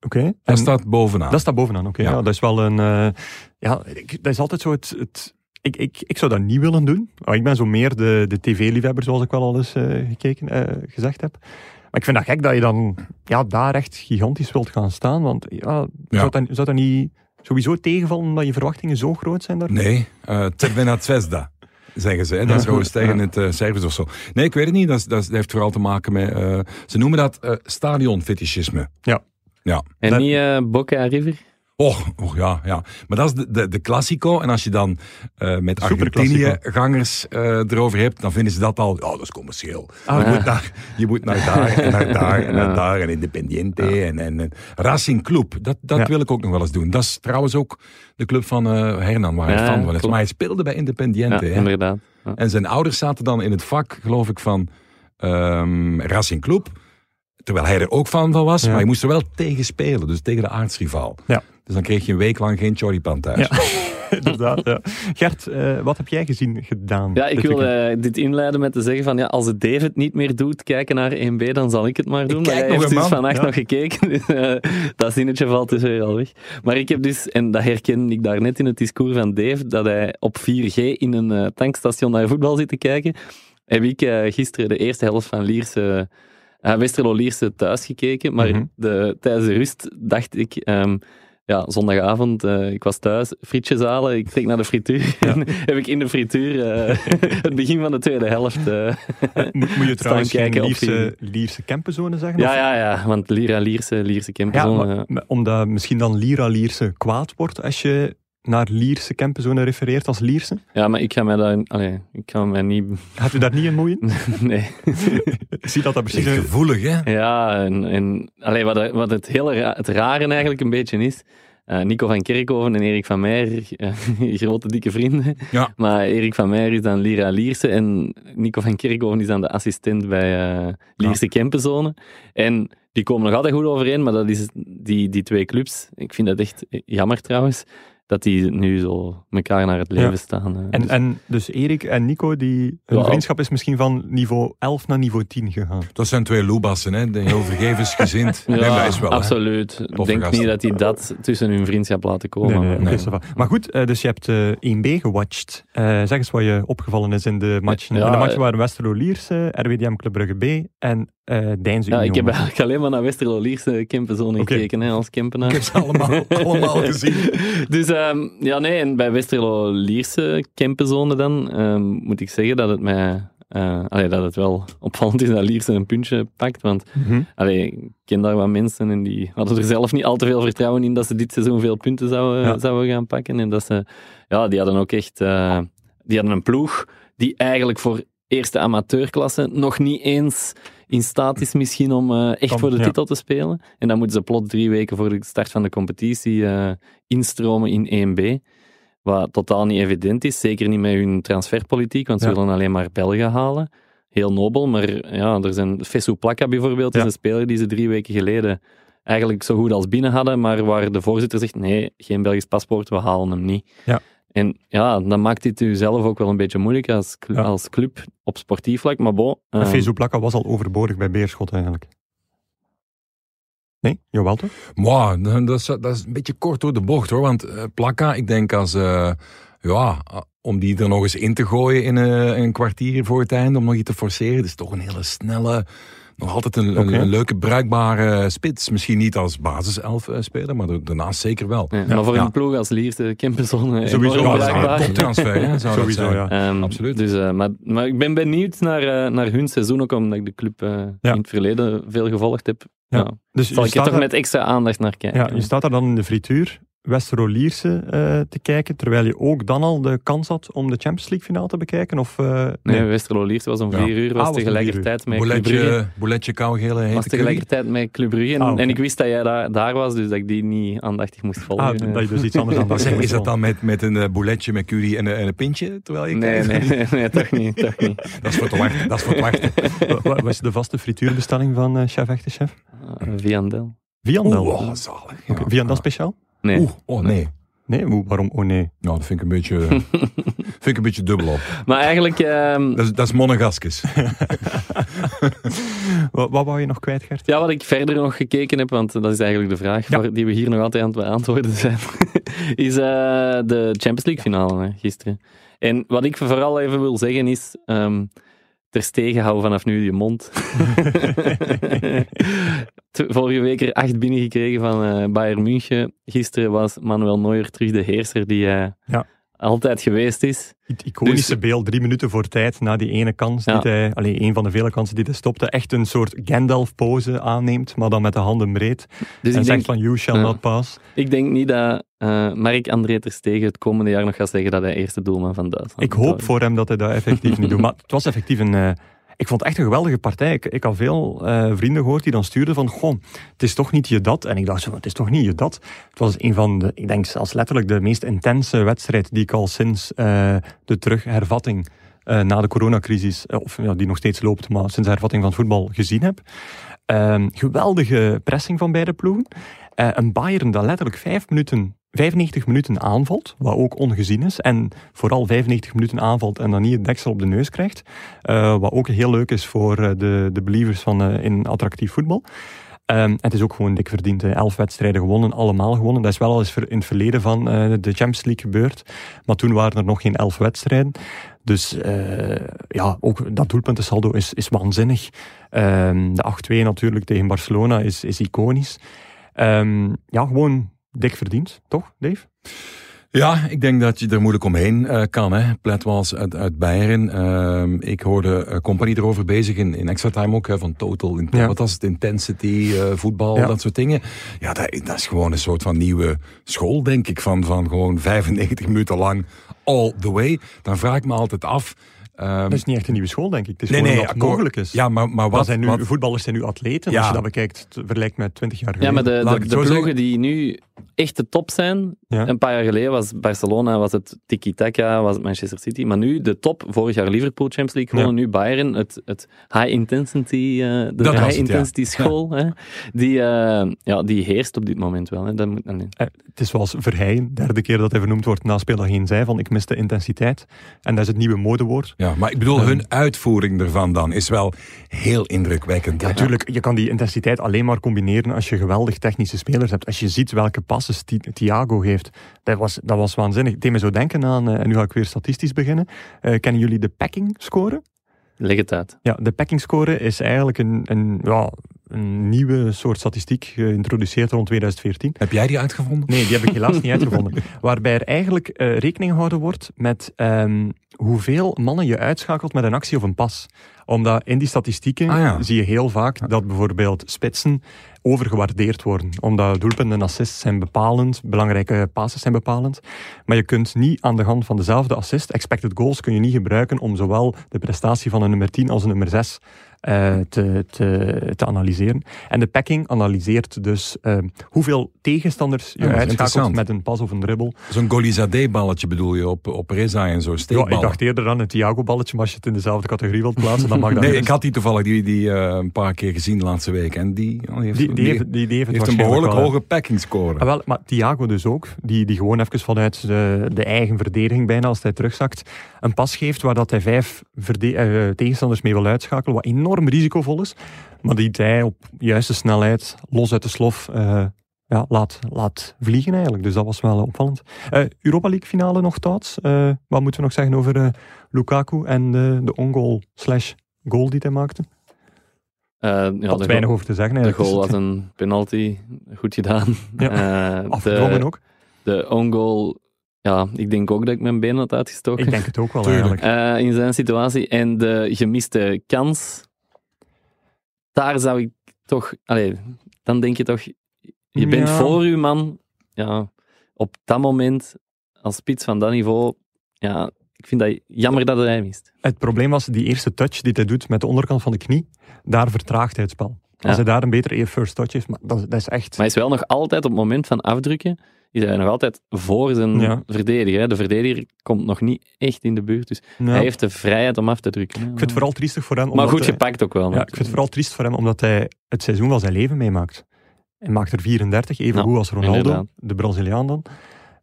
oké. Dat En- staat bovenaan. Dat staat bovenaan, oké. Ja. Ja. dat is wel een... eh, ja, ik, dat is altijd zo het... het ik, ik, ik zou dat niet willen doen. Maar ik ben zo meer de, de tv-liefhebber, zoals ik wel al eens eh, gekeken, eh, gezegd heb. Maar ik vind dat gek dat je dan ja, daar echt gigantisch wilt gaan staan. Want ja, Ja. Zou, dat, zou dat niet sowieso tegenvallen omdat je verwachtingen zo groot zijn daar? Nee, uh, Cervena Zvezda. Zeggen ze, hè? dat is Rode Ster in het uh, Service of zo. Nee, ik weet het niet. Dat, dat, dat heeft vooral te maken met. Uh, ze noemen dat uh, stadionfetischisme. Ja. ja. En Dat- niet uh, Boca River? Oh, oh ja, ja. Maar dat is de, de, de Classico. En als je dan uh, met Argentinië-gangers uh, erover hebt, dan vinden ze dat al. Ja, dat is commercieel. Ah, je, ja. moet naar, je moet naar daar en naar daar en naar daar. En Independiente en, en, en Racing Club. Dat, dat wil ik ook nog wel eens doen. Dat is trouwens ook de club van uh, Hernan, waar hij fan van is. Maar hij speelde bij Independiente. Ja, hè. inderdaad. En zijn ouders zaten dan in het vak, geloof ik, van ehm Racing Club. Terwijl hij er ook van van was, maar je moest er wel tegen spelen. Dus tegen de aardsrivaal. Ja. Dus dan kreeg je een week lang geen choripan thuis. Ja. Inderdaad, ja. Gert, uh, wat heb jij gezien gedaan? Ja, ik wil uh, dit inleiden met te zeggen van ja, als het David niet meer doet, kijken naar 1B, dan zal ik het maar doen. Ik maar kijk hij nog heeft dus vannacht Ja. nog gekeken. Dus, uh, dat zinnetje valt dus weer al weg. Maar ik heb dus, en dat herken ik daarnet in het discours van Dave, dat hij op 4G in een uh, tankstation naar voetbal zit te kijken. Heb ik uh, gisteren de eerste helft van Lierse, uh, Westerlo-Lierse thuis gekeken. Maar Mhm. de, tijdens de rust dacht ik... Um, ja, zondagavond, uh, ik was thuis, frietjes halen, ik trek naar de frituur. Ja. En heb ik in de frituur uh, het begin van de tweede helft uh, Moet, moet je trouwens kijken Lierse, Lierse Kempenzone zeggen? Ja, of- ja, ja, want Lira Lierse, Lierse Ja, Kempenzone. maar- maar omdat misschien dan Lira Lierse kwaad wordt als je naar Lierse Kempenzone refereert als Lierse? Ja, maar ik ga mij daar... Allee, ik ga mij niet... Gaat u daar niet in moeien? nee. ik zie dat dat precies... Echt gevoelig, hè? Ja, en, en allee, wat, wat het hele ra het rare eigenlijk een beetje is... Uh, Nico van Kerkhoven en Erik van Meijer, uh, grote dikke vrienden. Ja. Maar Erik van Meijer is dan Lira Lierse en Nico van Kerkhoven is dan de assistent bij uh, Lierse ja. Kempenzone. En die komen nog altijd goed overeen, maar dat is die, die twee clubs. Ik vind dat echt jammer trouwens, dat die nu zo elkaar naar het leven Ja. staan. uh, En, dus- en dus Erik en Nico, die, hun Ja. vriendschap is misschien van niveau 11 naar niveau 10 gegaan. Dat zijn twee loebassen, hè? De heel vergevensgezind. nee, ja, dat is wel, absoluut. Ik denk gasten. niet dat die dat tussen hun vriendschap laten komen. Nee, nee, maar- goed, eh, dus je hebt eh 1B gewatcht. Eh, zeg eens wat je opgevallen is in de matchen. Ja, in de matchen eh, waren Westerlo Lierse, RWDM Club Brugge B en eh Deinze Ja, ik heb eigenlijk alleen maar naar Westerlo Lierse Kempenzone Oké. gekeken hè, als Kempenaar. Ik heb ze allemaal, allemaal gezien. Dus ehm, ja, nee, en bij Westerlo Lierse Kempenzone dan ehm, moet ik zeggen dat het mij. eh, allee, dat het wel opvallend is dat Lierse een puntje pakt. Want allee, ik ken daar wat mensen en die hadden er zelf niet al te veel vertrouwen in dat ze dit seizoen veel punten zouden, Ja. zouden gaan pakken. En dat ze, ja, die hadden ook echt. eh, die hadden een ploeg die eigenlijk voor eerste amateurklasse nog niet eens in staat is misschien om eh, echt voor de ja. titel te spelen. En dan moeten ze plots drie weken voor de start van de competitie eh, instromen in 1B. Wat totaal niet evident is, zeker niet met hun transferpolitiek, want ze Ja. willen alleen maar Belgen halen. Heel nobel, maar ja, er zijn Fessou Plaka bijvoorbeeld, is een speler die ze drie weken geleden eigenlijk zo goed als binnen hadden, maar waar de voorzitter zegt, nee, geen Belgisch paspoort, we halen hem niet. Ja. En ja, dan maakt dit u zelf ook wel een beetje moeilijk als, cl- Ja. als club op sportief vlak, maar bon. Ehm, Fezo Plakka was al overbodig bij Beerschot eigenlijk. Nee? Jawel toch? Maar dat is, dat is een beetje kort door de bocht hoor. Want eh, Plakka, ik denk als. eh, ja, om die er nog eens in te gooien in eh, een kwartier voor het einde, om nog iets te forceren. Dat is toch een hele snelle. Nog altijd een, een- leuke, bruikbare spits. Misschien niet als basiself eh, speler, maar da- daarnaast zeker wel. ja, maar voor ja. een ploeg als Lierse, Kempenzone, Sowieso, enorm ja, dat is een bruikbaar. toptransfer, hè, zou Sowieso, zijn. ja. Ehm, Absoluut. Dus, eh, maar, maar ik ben benieuwd naar, eh, naar hun seizoen, ook omdat ik de club eh, Ja. in het verleden veel gevolgd heb. Ja. Ja. Dus Zal je ik er toch daar, met extra aandacht naar kijken. ja, je staat daar dan in de frituur Westerlo Lierse eh, te kijken, terwijl je ook dan al de kans had om de Champions League finale te bekijken? Of, eh, Nee, Westerlo Lierse was om Ja. vier uur, Ah, was was om tegelijkertijd met Club Brugge. Bouletje, bouletje kougele Was tegelijkertijd met Club Brugge. En, Ah, en ik wist dat jij daar, daar was, dus dat ik die niet aandachtig moest volgen. Ah, dat je dus iets anders aan Maar dat zeg, is dat dan met, met een eh, bouletje met curry en, een- en een pintje? Terwijl je Nee, kijkt? nee, nee, nee, toch niet. Toch niet. Dat is voor te wachten. Dat is voor te wachten. Wa- wa- Wat is de vaste frituurbestelling van chef Echte Chef? Uh, Viandel. Viandel. Oh, zalig. Ja. Viandel speciaal? Nee. Oeh, oh nee. Nee, hoe- waarom? Oh nee. Nou, dat vind ik een beetje, vind ik een beetje dubbel op. Maar eigenlijk, ehm, Dat is, dat is monegaskes. Wat, wat wou je nog kwijt, Gert? ja, wat ik verder nog gekeken heb, want dat is eigenlijk de vraag Ja. waar- die we hier nog altijd aan het beantwoorden zijn, is eh, de Champions League finale hè, gisteren. En wat ik vooral even wil zeggen is, ehm ter hou vanaf nu je mond. Vorige week er acht binnengekregen van eh, Bayern München. Gisteren was Manuel Neuer terug de heerser die hij Ja. Altijd geweest is. Het iconische Dus- beeld, drie minuten voor tijd, na die ene kans, Ja. die hij, allee, een van de vele kansen die hij stopte, echt een soort Gandalf-pose aanneemt, maar dan met de handen breed. Dus en ik zegt van, you shall not pass. ik denk niet dat eh Mark-André ter Stegen het komende jaar nog gaat zeggen dat hij eerste doelman van Duitsland Ik hoop voor hem dat hij dat effectief niet doet. Maar het was effectief een... eh, ik vond het echt een geweldige partij. Ik, ik had veel eh, vrienden gehoord die dan stuurden van, goh, het is toch niet je dat. En ik dacht het is toch niet je dat. Het was een van de, ik denk zelfs letterlijk de meest intense wedstrijd die ik al sinds eh, de terughervatting eh, na de coronacrisis, of ja, die nog steeds loopt, maar sinds de hervatting van voetbal gezien heb. Ehm, geweldige pressing van beide ploegen. Een Bayern dat letterlijk vijf minuten 95 minuten aanvalt, wat ook ongezien is. En vooral 95 minuten aanvalt en dan niet het deksel op de neus krijgt. Uh, wat ook heel leuk is voor uh, de, de believers van, uh, in attractief voetbal. Um, het is ook gewoon dik verdiend. Hè. Elf wedstrijden gewonnen, allemaal gewonnen. Dat is wel al eens in het verleden van de Champions League gebeurd. Maar toen waren er nog geen elf wedstrijden. Dus ja, ook dat doelpuntensaldo is, is waanzinnig. Um, de 8-2 natuurlijk tegen Barcelona is, is iconisch. Um, ja, gewoon dik verdiend, toch, Dave? Ja, ik denk dat je er moeilijk omheen uh, kan. Hè. Plet was uit, uit Bayern. Uh, ik hoorde uh, Company erover bezig in, in extra time ook. Hè, van total, in, ja. wat was het, intensity, uh, voetbal, ja. dat soort dingen. Ja, dat, dat, is gewoon een soort van nieuwe school, denk ik. Van, van gewoon 95 minuten lang all the way. Dan vraag ik me altijd af Um, dat is niet echt een nieuwe school, denk ik. Het is nee, gewoon nee, wat mogelijk is. Ja, maar, maar wat, zijn nu, wat, Voetballers zijn nu atleten, ja. als je dat bekijkt, vergelijkt met 20 jaar geleden. Ja, maar de, de, de ploegen die nu echt de top zijn, ja. een paar jaar geleden was Barcelona, was het Tiki-Taka, was het Manchester City, maar nu de top, vorig jaar Liverpool Champions League gewonnen, ja. nu Bayern, het, het high intensity, uh, de dat high intensity het, school, hè, die, uh, ja, die heerst op dit moment wel. Hè. Dat moet, nee. uh, het is zoals Verheyen, derde keer dat hij vernoemd wordt na speler geen zij van ik mis de intensiteit. En dat is het nieuwe modewoord. Ja, maar ik bedoel, um, hun uitvoering ervan dan is wel heel indrukwekkend. Ja, natuurlijk, je kan die intensiteit alleen maar combineren als je geweldig technische spelers hebt. Als je ziet welke passes Thiago heeft, dat was, dat was waanzinnig. Het deed me zo denken aan, uh, en nu ga ik weer statistisch beginnen. Uh, kennen jullie de packing score? Leg het uit. Ja, de packing score is eigenlijk een, een, ja, een nieuwe soort statistiek geïntroduceerd rond 2014. Heb jij die uitgevonden? Nee, die heb ik helaas niet uitgevonden. Waarbij er eigenlijk uh, rekening gehouden wordt met um, hoeveel mannen je uitschakelt met een actie of een pas. Omdat in die statistieken ah, ja. zie je heel vaak dat bijvoorbeeld spitsen overgewaardeerd worden. Omdat doelpunten en assists zijn bepalend, belangrijke passes zijn bepalend. Maar je kunt niet aan de hand van dezelfde assist, expected goals, kun je niet gebruiken om zowel de prestatie van een nummer 10 als een nummer 6 uh, te, te, te, analyseren. En de packing analyseert dus uh, hoeveel tegenstanders je ja, uitschakelt met een pas of een dribbel. Zo'n Golizade-balletje bedoel je op, op Reza en zo, steekballen. Ja, ik dacht eerder aan een Thiago-balletje, maar als je het in dezelfde categorie wilt plaatsen, dan mag dat. nee, ik had die toevallig die, die uh, een paar keer gezien de laatste week. En die, oh, die heeft, die, die, heeft, die, die heeft, heeft een behoorlijk wel, hoge packing score. Ah, wel, maar Thiago dus ook, die, die gewoon even vanuit de, de eigen verdediging bijna, als hij terugzakt, een pas geeft waar dat hij vijf tegenstanders mee wil uitschakelen, wat enorm risicovol is. Maar die hij op juiste snelheid, los uit de slof, uh, ja, laat, laat vliegen eigenlijk. Dus dat was wel opvallend. Uh, Europa League finale nog thoughts. Uh, wat moeten we nog zeggen over Lukaku en de, de on-goal slash goal die hij maakte? Uh, ja, Valt weinig over te zeggen. De goal was een penalty, goed gedaan. Ja, uh, afgedwongen ook. De on-goal, ja, ik denk ook dat ik mijn been had uitgestoken. Ik denk het ook wel eigenlijk. Uh, in zijn situatie. En de gemiste kans, daar zou ik toch, allee, dan denk je toch, je bent ja. voor uw man, ja, op dat moment, als spits van dat niveau, ja, ik vind dat jammer dat hij mist. Het probleem was die eerste touch die hij doet met de onderkant van de knie, daar vertraagt hij het spel. Als ja. hij daar een betere first touch heeft, maar dat, dat, is echt... Maar hij is wel nog altijd op het moment van afdrukken, is hij nog altijd voor zijn ja. verdediger. De verdediger komt nog niet echt in de buurt, dus ja. hij heeft de vrijheid om af te drukken. Ik vind het vooral triestig voor hem. Maar goed hij, gepakt ook wel. Ja, ik vind het vooral triest voor hem, omdat hij het seizoen van zijn leven meemaakt. Hij maakt er 34, even goed als Ronaldo, inderdaad. de Braziliaan dan.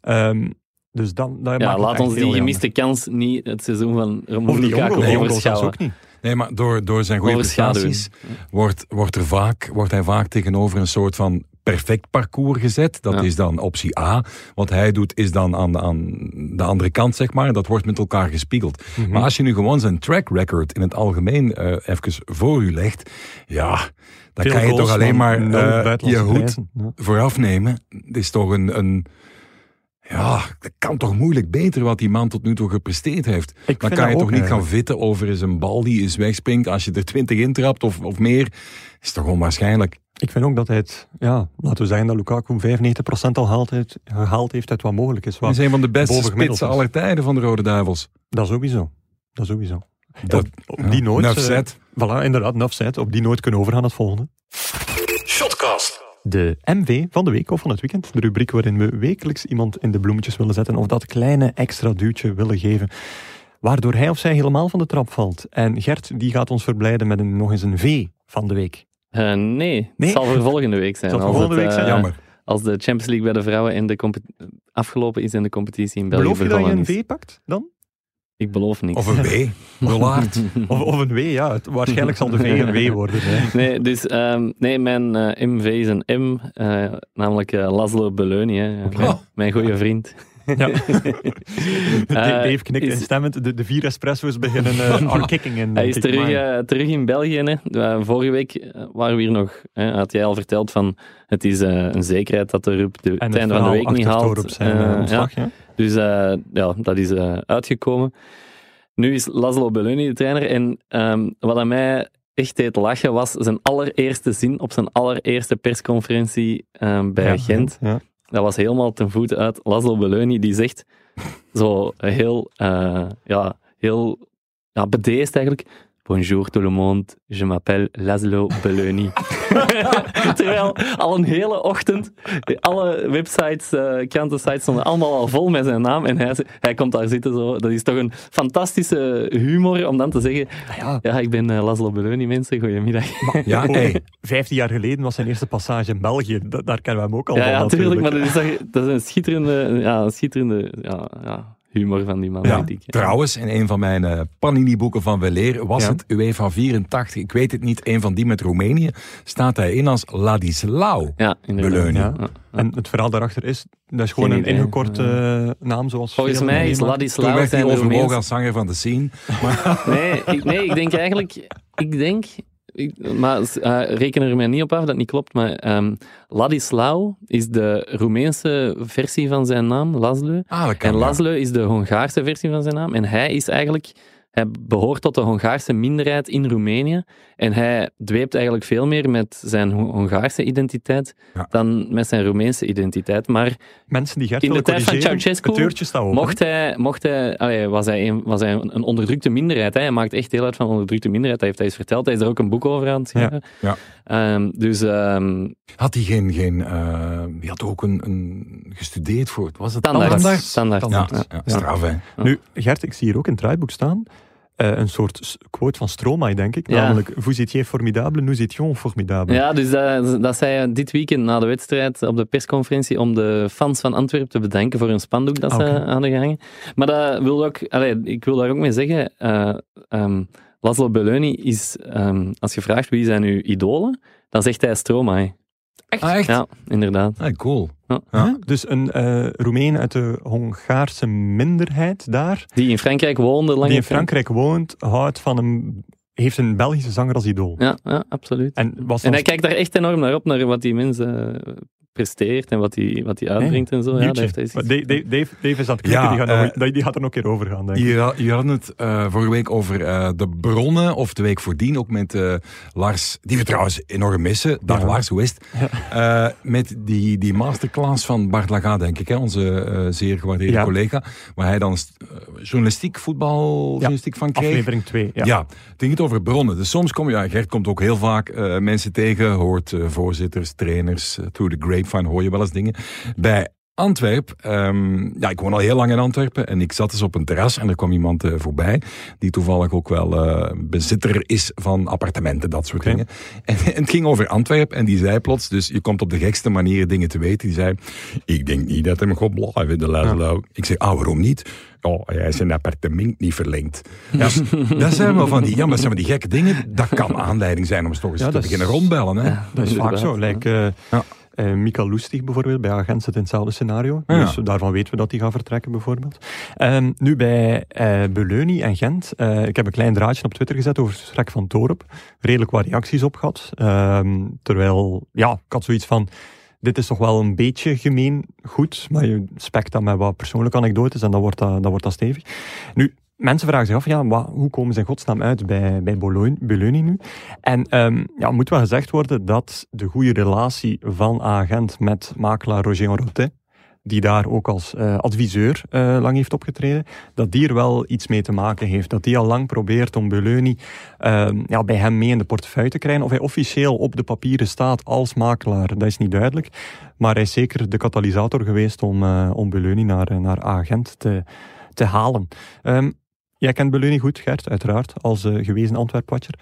Um, dus dan, dan ja, laat ons die gemiste kans niet het seizoen van Lukaku overschouwen. ook niet. Nee, maar door, door zijn goede prestaties wordt, wordt, er vaak, wordt hij vaak tegenover een soort van perfect parcours gezet. Dat ja. is dan optie A. Wat hij doet is dan aan, aan de andere kant, zeg maar. Dat wordt met elkaar gespiegeld. Mm -hmm. Maar als je nu gewoon zijn track record in het algemeen uh, even voor u legt, ja, dan Veel kan je toch alleen maar uh, je hoed vooraf nemen. Het is toch een... een ja, dat kan toch moeilijk beter wat die man tot nu toe gepresteerd heeft. Ik dan kan je toch niet gaan vitten over eens een bal die eens wegspringt als je er 20 intrapt of, of meer. Is toch onwaarschijnlijk. Ik vind ook dat hij het, ja, laten we zeggen dat Lukaku 95% al gehaald heeft, gehaald heeft uit wat mogelijk is. Hij is een van de beste spitsen aller tijden van de Rode Duivels. Dat sowieso. Dat sowieso. Dat, op, op die noot... Uh, voilà, inderdaad, nuff Op die noot kunnen we overgaan naar het volgende. Shotcast. De MV van de week of van het weekend. De rubriek waarin we wekelijks iemand in de bloemetjes willen zetten of dat kleine extra duwtje willen geven. Waardoor hij of zij helemaal van de trap valt. En Gert die gaat ons verblijden met een, nog eens een V van de week. Uh, nee, nee, het zal voor volgende week zijn. Het zal voor volgende het, week zijn, uh, jammer. als de Champions League bij de vrouwen in de afgelopen is en de competitie in België Beloof je dat je een. V pakt dan? Ik beloof niks. Of een W, Willaert. Of, of een W, ja. Het, waarschijnlijk zal de V een W worden. Hè. Nee, dus ehm, nee, mijn eh, MV is een M, eh, namelijk eh, Laszlo Beleuni, hè, mijn, mijn goede vriend. Ja. Dave knikt is- instemmend. De, de vier espresso's beginnen uh, are kicking in. Hij is terug, eh, in België. Hè. Eh, vorige week eh, waren we hier nog, hè, had jij al verteld van het is eh, een zekerheid dat de Rup de, het einde van de week niet haalt. Zijn Eh, eh, ontslag, ja. Dus eh, ja, dat is eh, uitgekomen. Nu is Laszlo Beleuni de trainer. En ehm, wat aan mij echt deed lachen was zijn allereerste zin op zijn allereerste persconferentie ehm, bij Ja, Gent. Ja. Dat was helemaal ten voeten uit Laszlo Beleuni. Die zegt zo heel, eh, ja, heel ja, bedeesd eigenlijk. Bonjour tout le monde, je m'appelle Laszlo Beleuni. Terwijl al een hele ochtend alle websites, eh krantensites stonden allemaal al vol met zijn naam. En hij, hij komt daar zitten zo. Dat is toch een fantastische humor om dan te zeggen: ja. Ja, ik ben eh, Laszlo Beleuni, mensen. Goedemiddag. Ja, hey. Vijftien jaar geleden was zijn eerste passage in België. Da- daar kennen we hem ook al Ja, van ja, tuurlijk. natuurlijk. Maar dat is, dat is een schitterende, ja, een schitterende ja, ja, humor van die man. Ja, trouwens, in een van mijn eh, Panini-boeken van Weleer was Ja. het UEFA 84. Ik weet het niet, een van die met Roemenië. Staat hij in als Ladislau. Ja. Ja. En het verhaal daarachter is, dat is gewoon Geen een ingekorte eh, naam zoals Volgens mij is meemaken. Toen Ladislau werd hij overwogen als zanger van de scene. Nee ik, nee, ik denk eigenlijk... Ik denk... ik- maar eh, reken er mij niet op af dat het niet klopt, maar ehm Ladislau is de Roemeense versie van zijn naam, Laszlo. Ah, En. Laszlo is de Hongaarse versie van zijn naam. En hij is eigenlijk... Hij behoort tot de Hongaarse minderheid in Roemenië. En hij dweept eigenlijk veel meer met zijn Ho- Hongaarse identiteit Ja. dan met zijn Roemeense identiteit. Maar Mensen die Gert In de tijd van Ceausescu. Mocht hij, mocht hij, allee, was, hij een, was hij een onderdrukte minderheid. Hè? Hij maakt echt deel uit van een onderdrukte minderheid. Dat heeft hij eens verteld. Hij is er ook een boek over aan het schrijven. Ja, Ehm, dus ehm, Had hij geen... geen eh, die had ook een, een gestudeerd voor... Was het standaard. Standaard? standaard. Ja, Ja. ja, straf. Nu, Gert, ik zie hier ook het draaiboek staan eh, een soort quote van Stromae, denk ik. Ja. Namelijk, vous étiez formidable, nous étions formidables. Ja, dus dat, dat zei hij dit weekend na de wedstrijd op de persconferentie om de fans van Antwerpen te bedanken voor hun spandoek dat ze Oké. hadden gehangen. Maar dat wil ook, allee, ik wil daar ook mee zeggen, eh ehm, Laszlo Beleuni is, ehm, als je vraagt wie zijn uw idolen, dan zegt hij Stromae. Echt? Ah, echt? Ja, inderdaad. Ah, cool. Huh? Dus een eh Roemeen uit de Hongaarse minderheid daar, Die in Frankrijk woonde lang die in Frankrijk woont, houdt van een, heeft een Belgische zanger als idool. Ja, ja absoluut. En, was En hij kijkt daar echt enorm naar op, naar wat die mensen eh, presteert en wat hij wat die uitbrengt en zo. Ja, Dave, Dave, Dave is aan het Ja, die, gaat eh, nog, die gaat er nog een keer over gaan, denk ik. Je, je had het eh, vorige week over eh, de bronnen, of de week voordien, ook met eh, Lars, die we trouwens enorm missen. Dag Ja. Lars, hoe is het? Eh, met die, die masterclass van Bart Laga, denk ik, hè, onze eh, zeer gewaardeerde Ja. collega, waar hij dan journalistiek, voetbaljournalistiek van kreeg. Aflevering 2. Ja. Ja. het ging het over bronnen. Dus soms kom je, ja, Gert komt ook heel vaak eh, mensen tegen, hoort eh, voorzitters, trainers, through the grapevine hoor je wel eens dingen. Bij Antwerp, ehm, ja, ik woon al heel lang in Antwerpen en ik zat dus op een terras en er kwam iemand eh, voorbij die toevallig ook wel eh, bezitter is van appartementen, dat soort dingen. En, en het ging over Antwerp en die zei plots, dus je komt op de gekste manieren dingen te weten, die zei, ik denk niet dat hem gaat blijven, de Laszlo. Ik zeg, ah, waarom niet? Oh, hij is zijn appartement niet verlengd. Ja, dat zijn wel van die, ja, maar zijn van die gekke dingen. Dat kan aanleiding zijn om eens toch eens Ja, te is- beginnen rondbellen. Hè? Ja, Dat is vaak zo. ja. Like, eh Ja. Eh, Mikael Lustig bijvoorbeeld, bij Agent zit in hetzelfde scenario. Ja. Dus daarvan weten we dat hij gaat vertrekken bijvoorbeeld. Ehm, nu bij Beleuni en Gent. eh, ik heb een klein draadje op Twitter gezet over het vertrek van Torup. Redelijk wat reacties op gehad. Ehm, terwijl, ja, ik had zoiets van... Dit is toch wel een beetje gemeen goed, maar je spekt dat met wat persoonlijke anekdotes en dan wordt dat, dan wordt dat stevig. Nu, mensen vragen zich af, ja, wat, hoe komen ze in godsnaam uit bij, bij Beleuni nu? En ehm, ja, moet wel gezegd worden dat de goede relatie van agent met makelaar Roger Rotet, die daar ook als eh, adviseur eh, lang heeft opgetreden, dat die er wel iets mee te maken heeft. Dat die al lang probeert om Beleuni ehm, ja, bij hem mee in de portefeuille te krijgen. Of hij officieel op de papieren staat als makelaar, dat is niet duidelijk. Maar hij is zeker de katalysator geweest om, eh om Beleuni naar, naar agent te, te halen. Ehm, jij kent Beleuni goed, Gert, uiteraard, als eh, gewezen Antwerpwatcher.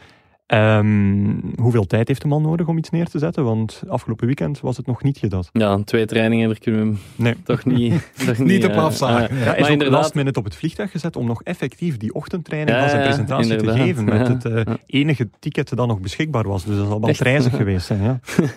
Ehm, hoeveel tijd heeft de man nodig om iets neer te zetten? Want afgelopen weekend was het nog niet gedaan. Ja, twee trainingen, daar kunnen we hem Nee. toch niet... toch Niet op eh, afzagen. Ja, hij maar is ook inderdaad- last minute op het vliegtuig gezet om nog effectief die ochtendtraining Ja, van zijn ja, presentatie te geven. Met Ja. het enige ticket dat nog beschikbaar was. Dus dat zal wel prijzig geweest zijn. Ja.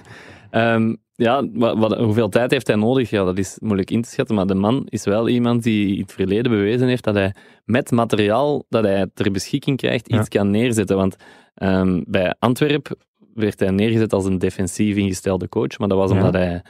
Ehm, ja, wat, wat- hoeveel tijd heeft hij nodig? Ja, dat is moeilijk in te schatten. Maar de man is wel iemand die in het verleden bewezen heeft dat hij met materiaal dat hij ter beschikking krijgt Ja. iets kan neerzetten. Want ehm, bij Antwerp werd hij neergezet als een defensief ingestelde coach. Maar dat was Ja. omdat hij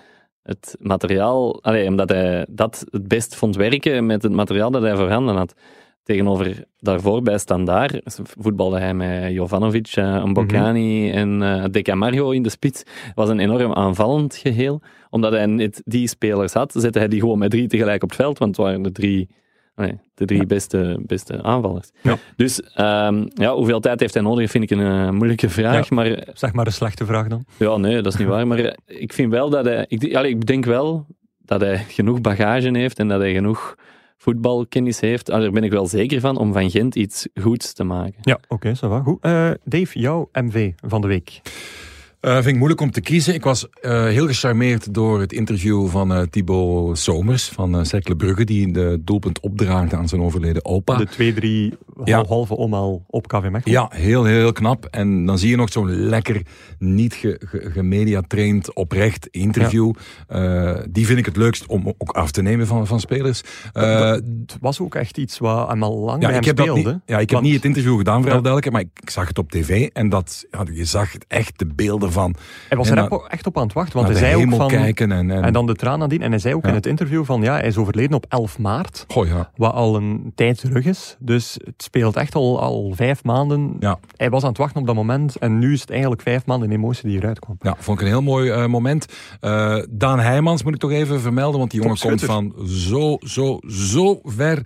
het materiaal, allee, omdat hij dat het best vond werken met het materiaal dat hij voorhanden had. Tegenover daarvoor bij Standaard voetbalde hij met Jovanovic, eh, Mbokani en eh De Camargo in de spits. Het was een enorm aanvallend geheel. Omdat hij net die spelers had, zette hij die gewoon met drie tegelijk op het veld, want het waren de drie, nee, de drie Ja. beste, beste aanvallers. Ja. Dus ehm, ja, hoeveel tijd heeft hij nodig, vind ik een eh, moeilijke vraag. Ja. Maar Zeg maar een slechte vraag dan. ja, nee, dat is niet waar. Maar eh, ik vind wel dat hij. Ik, allee, ik denk wel dat hij genoeg bagage heeft en dat hij genoeg voetbalkennis heeft. Ah, daar ben ik wel zeker van om van Gent iets goeds te maken. Ja, oké, ça va. Goed. Eh, Dave, jouw MV van de week. Eh, vind ik moeilijk om te kiezen. Ik was eh, heel gecharmeerd door het interview van eh Thibaut Somers van uh, Cercle Brugge, die de doelpunt opdraagde aan zijn overleden opa. De twee, drie Ja. halve omhaal op KV Mechelen. Ja, heel, heel knap. En dan zie je nog zo'n lekker, niet ge- ge- gemediatraind, oprecht interview. Die vind ik het leukst om ook af te nemen van, van spelers. Het was ook echt iets wat hem al lang ja, bij ik hem heb, dat speelde. niet, ja, ik heb niet het interview gedaan, voor Ja. maar ik, ik zag het op tv en dat, ja, je zag echt de beelden van Hij was En er dan- echt- op aan het wachten, want hij zei ook van... kijken. En, en, En dan de traan nadien. En hij zei ook Ja. in het interview van, ja, hij is overleden op 11 maart. Goh, ja. Wat al een tijd terug is. Dus het speelt echt al, al vijf maanden. Ja. Hij was aan het wachten op dat moment. En nu is het eigenlijk vijf maanden in emotie die eruit kwam. Ja, vond ik een heel mooi eh, moment. Eh, Daan Heijmans moet ik toch even vermelden, want die jongen komt van zo, zo, zo ver.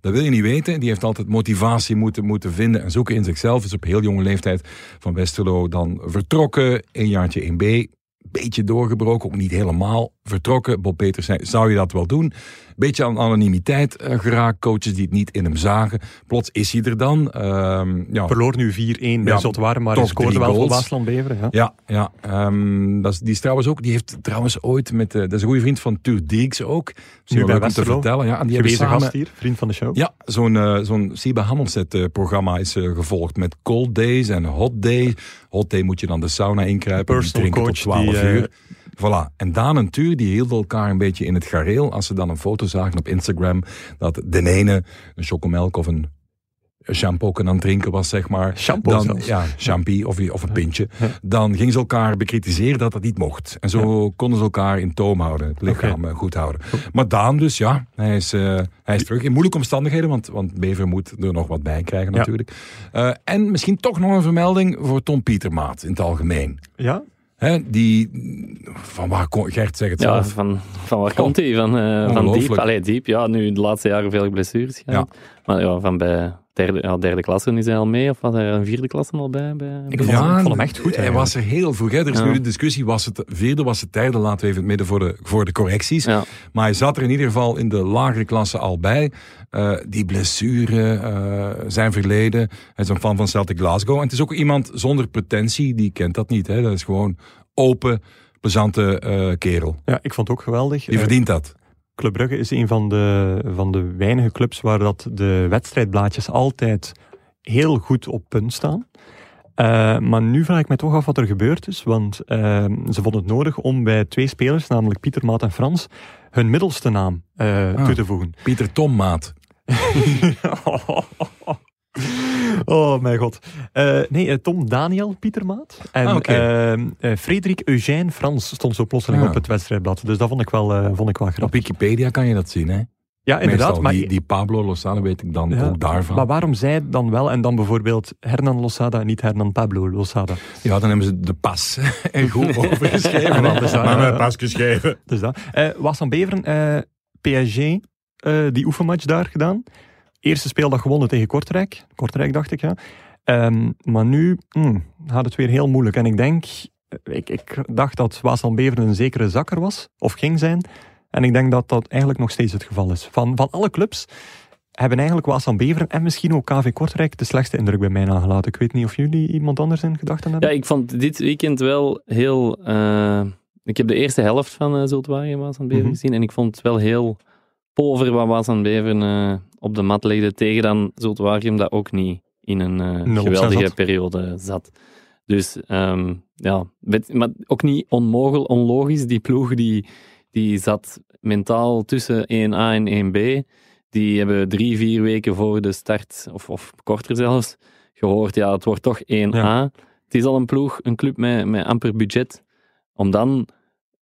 Dat wil je niet weten. Die heeft altijd motivatie moeten, moeten vinden en zoeken in zichzelf. Is op heel jonge leeftijd van Westerlo dan vertrokken. Een jaartje 1B. Beetje doorgebroken, ook niet helemaal vertrokken. Bob Peters zei, zou je dat wel doen? Beetje aan anonimiteit eh, geraakt. Coaches die het niet in hem zagen. Plots is hij er dan. Ehm, ja, Verloor nu 4-1 bij Ja, Zotwaarden, maar hij scoorde wel voor. Waasland Beveren. Ja. Ja, ja ehm, dat is, die is trouwens ook, die heeft trouwens ooit met, eh, dat is een goede vriend van Tuur Deeks ook. Misschien bij om te vertellen. Ja, en die hebben Gewezen samen, gast hier, vriend van de show. ja, zo'n eh, zo'n Siba Hammelset eh, programma is gevolgd met cold days en hot day. Hot day moet je dan de sauna inkruipen, Personal drinken tot coach 12 die, uur. Voilà. En Daan en Tuur die hielden elkaar een beetje in het gareel als ze dan een foto zagen op Instagram dat de ene een chocomelk of een shampoo aan het drinken was, zeg maar. Shampoo dan, zelfs. Ja, champie of, of een pintje. Ja. Dan gingen ze elkaar bekritiseren dat dat niet mocht. En zo konden ze elkaar in toom houden, het lichaam eh, goed houden. Maar Daan dus, ja, hij is, eh, hij is terug in moeilijke omstandigheden, want, want Bever moet er nog wat bij krijgen Ja. natuurlijk. Eh, en misschien toch nog een vermelding voor Tom Pietermaat in het algemeen. Ja? Hè, die, van waar kon, Gert zegt het Ja, zelf. van, van waar komt hij? Van, eh, van diep. Allee, diep. Ja, nu de laatste jaren veel blessures gehad. Maar ja, van bij derde, ja, derde klasse is hij al mee. Of was hij een vierde klasse al bij? bij, Ik vond hem- ik vond hem echt goed Hij was er heel vroeg. Hè. Er is Ja. nu de discussie, was het vierde, was het derde, laten we even in het midden voor de, voor de correcties. Ja. Maar hij zat er in ieder geval in de lagere klasse al bij. Eh, die blessure, eh, zijn verleden. Hij is een fan van Celtic Glasgow. En het is ook iemand zonder pretentie, die kent dat niet. Hè. Dat is gewoon open, plezante eh, kerel. ja, ik vond het ook geweldig. Die Eh, verdient dat. Club Brugge is een van de, van de weinige clubs waar dat de wedstrijdblaadjes altijd heel goed op punt staan. Eh, maar nu vraag ik me toch af wat er gebeurd is, want eh, ze vonden het nodig om bij twee spelers, namelijk Pieter Maat en Frans, hun middelste naam eh, Ah. toe te voegen. Pieter Tom Maat. oh mijn god. Eh, nee, eh, Tom Daniel Pietermaat. En Ah, eh, Frederik Eugène Frans stond zo plotseling Ah. op het wedstrijdblad. Dus dat vond ik wel, eh, vond ik wel Op grappig. Wikipedia kan je dat zien. Hè? Ja, inderdaad. Meestal, Maar, die, die Pablo Lozano weet ik dan Ja, ook daarvan. maar waarom zij dan wel en dan bijvoorbeeld Hernan Losada en niet Hernan Pablo Losada? Ja, dan hebben ze de pas en goed overgeschreven. Ja, waar, maar met pas geschreven. Dus dat. Was aan Beveren, PSG, die oefenmatch daar gedaan. Eerste speeldag gewonnen tegen Kortrijk. Kortrijk dacht ik, ja. Ehm, maar nu hmm, gaat het weer heel moeilijk. En ik denk, eh, ik, ik dacht dat Waasland Beveren een zekere zakker was, of ging zijn. En ik denk dat dat eigenlijk nog steeds het geval is. Van, van alle clubs hebben eigenlijk Waas Beveren en misschien ook KV Kortrijk de slechtste indruk bij mij nagelaten. Ik weet niet of jullie iemand anders in gedachten hebben. Ja, ik vond dit weekend wel heel... Uh, ik heb de eerste helft van uh, Zultwagen Waas Beveren mm gezien en ik vond het wel heel pover wat Waas Beveren uh, op de mat legde tegen dan Zultwagen dat ook niet in een geweldige zat. periode zat. Dus um, ja, maar ook niet onmogelijk, onlogisch. Die ploeg die, die zat mentaal tussen 1A en 1B. Die hebben drie, vier weken voor de start, of, of korter zelfs, gehoord, ja, het wordt toch 1A. Het is al een ploeg, een club met, met amper budget. Om dan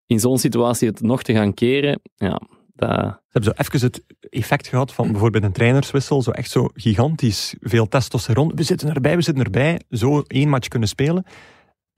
in zo'n situatie het nog te gaan keren, ja, dat... Ze hebben zo even het effect gehad van bijvoorbeeld een trainerswissel, zo echt zo gigantisch veel testosteron. We zitten erbij, we zitten erbij. Zo één match kunnen spelen.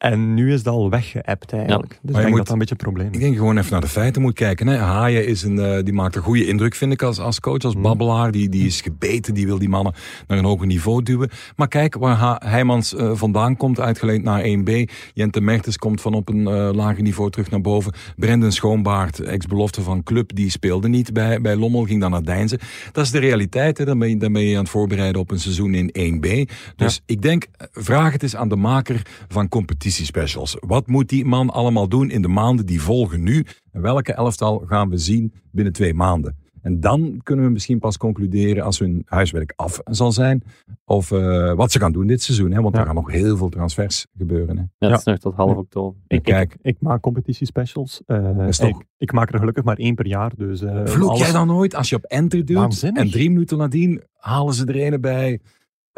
En nu is dat al weggeëpt eigenlijk. Dus ik denk dat dat een beetje een probleem is. Ik denk gewoon even naar de feiten moet kijken. Hè. Haaien is een, uh, die maakt een goede indruk, vind ik, als, als coach, als mm. babbelaar. Die, die is gebeten, die wil die mannen naar een hoger niveau duwen. Maar kijk waar ha Heijmans uh, vandaan komt, uitgeleend naar 1B. Jente Mertens komt van op een uh, lager niveau terug naar boven. Brendan Schoonbaard, ex-belofte van club, die speelde niet bij, bij Lommel, ging dan naar Deinzen. Dat is de realiteit, hè. Dan, ben je, dan ben je aan het voorbereiden op een seizoen in 1B. Dus ik denk, vraag het eens aan de maker van competitie specials. Wat moet die man allemaal doen in de maanden die volgen nu? En welke elftal gaan we zien binnen twee maanden? En dan kunnen we misschien pas concluderen als hun huiswerk af zal zijn. Of uh, wat ze gaan doen dit seizoen. Hè? Want ja. er gaan nog heel veel transfers gebeuren. Hè? Ja, dat is nog tot half oktober. Ik, kijk. Ik, ik, maak competitiespecials. Uh, ik, ik, maak er gelukkig maar één per jaar. Dus, uh, Vloek alles... jij dan nooit als je op enter Waanzinnig. en drie minuten nadien halen ze er een bij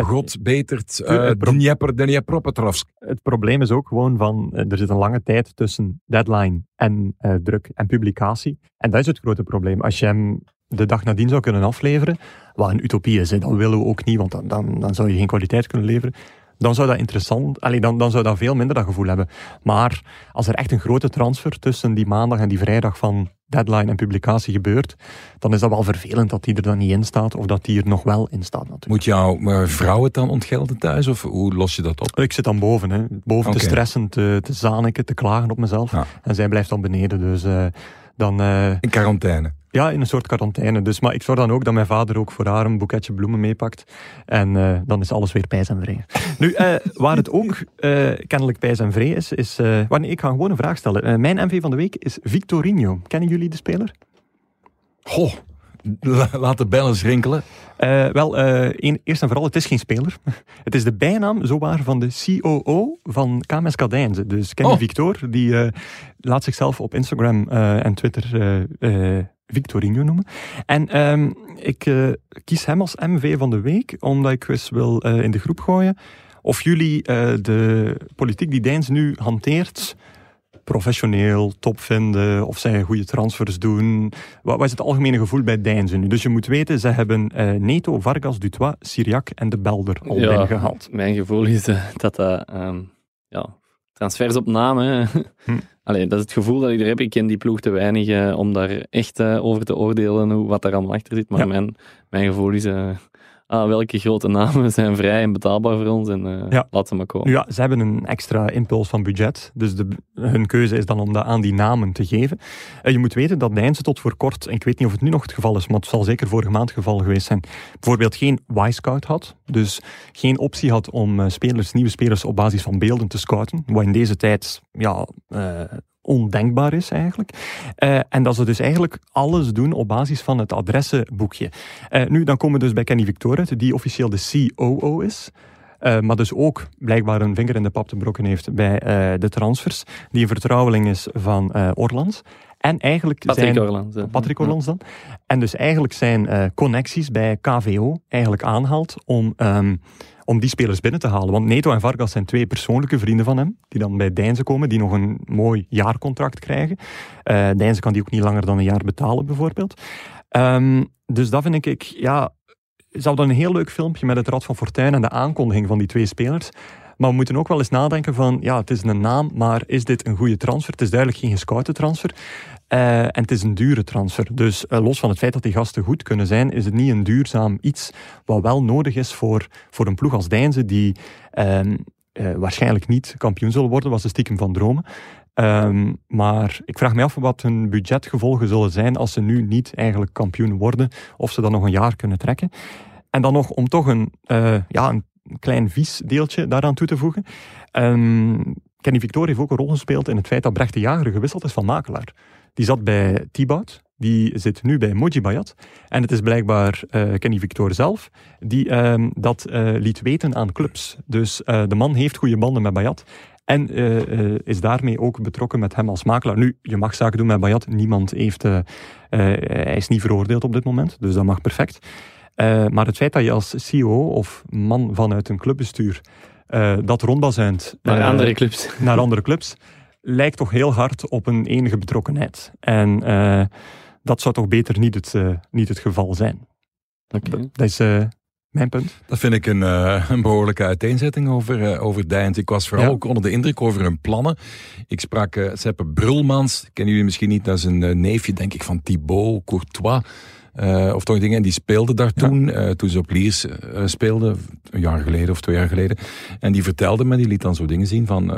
God betert uh, Dnieper, Dniepropetrovsk. Het probleem is ook gewoon van, eh, er zit een lange tijd tussen deadline en uh, druk en publicatie. En dat is het grote probleem. Als je hem de dag nadien zou kunnen afleveren, wat een utopie is, hè, dat willen we ook niet, want dan, dan, dan zou je geen kwaliteit kunnen leveren dan zou dat interessant, allee, dan, dan zou dat veel minder dat gevoel hebben. Maar als er echt een grote transfer tussen die maandag en die vrijdag van deadline en publicatie gebeurt, dan is dat wel vervelend dat die er dan niet in staat, of dat die er nog wel in staat natuurlijk. Moet jouw vrouw het dan ontgelden thuis, of hoe los je dat op? Ik zit dan boven, hè. boven te stressen, te, te zaniken, te klagen op mezelf. En zij blijft dan beneden, dus uh, dan... Uh, in quarantaine? Ja, in een soort quarantaine. Dus, maar ik zorg dan ook dat mijn vader ook voor haar een boeketje bloemen meepakt. En uh, dan is alles weer pijs en vrij. nu, uh, waar het ook uh, kennelijk pijs en vrij is, is... wanneer ik ga gewoon een vraag stellen. mijn MV van de week is Victorino. Kennen jullie de speler? Goh, laat de bellen rinkelen. Wel, eerst en vooral, het is geen speler. het is de bijnaam, zowaar, van de COO van KMS Kadijnze. Dus Kenny oh. Victor, die laat zichzelf op Instagram en Twitter Victorino noemen. En um, ik kies hem als MV van de week, omdat ik eens wil in de groep gooien of jullie de politiek die Dijns nu hanteert professioneel, top vinden, of zij goede transfers doen. Wat, is het algemene gevoel bij Deinzen nu? Dus je moet weten, ze hebben uh, Neto, Vargas, Dutois, Syriac en de Belder al ja, binnengehaald. Mijn gevoel is uh, dat dat... Um, ja, transfers op naam. Hm. Allee, dat is het gevoel dat ik er heb. Ik ken die ploeg te weinig uh, om daar echt uh, over te oordelen hoe, wat er allemaal achter zit. Maar ja. mijn, mijn gevoel is ah, welke grote namen zijn vrij en betaalbaar voor ons en uh, ja. laat ze maar komen. Ja, ze hebben een extra impuls van budget, dus de, hun keuze is dan om dat aan die namen te geven. Uh, je moet weten dat Deinze tot voor kort, en ik weet niet of het nu nog het geval is, maar het zal zeker vorige maand het geval geweest zijn, bijvoorbeeld geen Y-scout had, dus geen optie had om uh, spelers, nieuwe spelers op basis van beelden te scouten, wat in deze tijd ja, ondenkbaar is eigenlijk. Uh, en dat ze dus eigenlijk alles doen op basis van het adressenboekje. Uh, nu, dan komen we dus bij Kenny Victor die officieel de COO is. Uh, maar dus ook blijkbaar een vinger in de pap te brokken heeft bij de transfers. Die een vertrouweling is van Orlands. En eigenlijk Patrick zijn. Patrick Orlands dan. En dus eigenlijk zijn connecties bij KVO eigenlijk aanhaalt om... Um, om die spelers binnen te halen. Want Neto en Vargas zijn twee persoonlijke vrienden van hem, die dan bij Deinze komen, die nog een mooi jaarcontract krijgen. Uh, Deinze kan die ook niet langer dan een jaar betalen, bijvoorbeeld. Um, dus dat vind ik, ja, zou dan een heel leuk filmpje met het Rad van Fortuin en de aankondiging van die twee spelers. Maar we moeten ook wel eens nadenken van, ja, het is een naam, maar is dit een goede transfer? Het is duidelijk geen gescoute transfer. Uh, en het is een dure transfer. Dus uh, los van het feit dat die gasten goed kunnen zijn, is het niet een duurzaam iets wat wel nodig is voor, voor een ploeg als Deinze, die uh, eh, waarschijnlijk niet kampioen zullen worden, was de stiekem van dromen. Ehm, maar ik vraag me af wat hun budgetgevolgen zullen zijn als ze nu niet eigenlijk kampioen worden, of ze dan nog een jaar kunnen trekken. En dan nog om toch een, ja, een klein vies deeltje daaraan toe te voegen. Um, Kenny Victor heeft ook een rol gespeeld in het feit dat Brecht de Jager gewisseld is van makelaar. Die zat bij T-Bout, die zit nu bij Moji Bayat. En het is blijkbaar uh, Kenny Victor zelf die uh, dat uh, liet weten aan clubs. Dus de man heeft goede banden met Bayat. En is daarmee ook betrokken met hem als makelaar. Nu, je mag zaken doen met Bayat. Niemand heeft... hij is niet veroordeeld op dit moment. Dus dat mag perfect. Maar het feit dat je als CEO of man vanuit een clubbestuur dat rondbazuint... Naar andere clubs. Naar andere clubs lijkt toch heel hard op een enige betrokkenheid. En uh, dat zou toch beter niet het, uh, niet het geval zijn. Okay. Dat is uh, mijn punt. Dat vind ik een, een behoorlijke uiteenzetting over, over Dijns. Ik was vooral ja. ook onder de indruk over hun plannen. Ik sprak uh, Seppe Brulmans, kennen jullie misschien niet, dat is een neefje denk ik van Thibaut Courtois. Uh, of toch dingen. En die speelde daar toen, ja. uh, toen ze op Liers uh, speelde, een jaar geleden of twee jaar geleden. En die vertelde me, die liet dan zo dingen zien van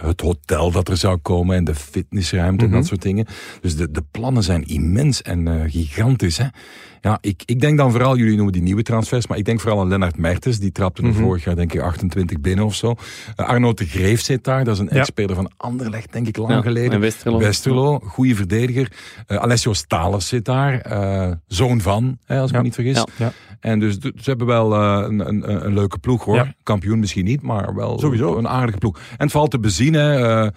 het hotel dat er zou komen en de fitnessruimte mm -hmm. en dat soort dingen. Dus de, de plannen zijn immens en gigantisch. Hè? Ja, ik, ik denk dan vooral, jullie noemen die nieuwe transfers, maar ik denk vooral aan Lennart Mertens, die trapte er mm -hmm. vorig jaar denk ik 28 binnen of zo. Uh, Arno de Greef zit daar, dat is een ex-speler van Anderlecht, denk ik, lang ja, geleden. En Westerlo. Westerlo, goede verdediger. Uh, Alessio Stalers zit daar, uh, zoon van, hè, als ik ja. me niet vergis. Ja. En dus ze hebben wel een, een, een, leuke ploeg hoor. Kampioen misschien niet, maar wel Sowieso. een aardige ploeg. En het valt te bezien, hè,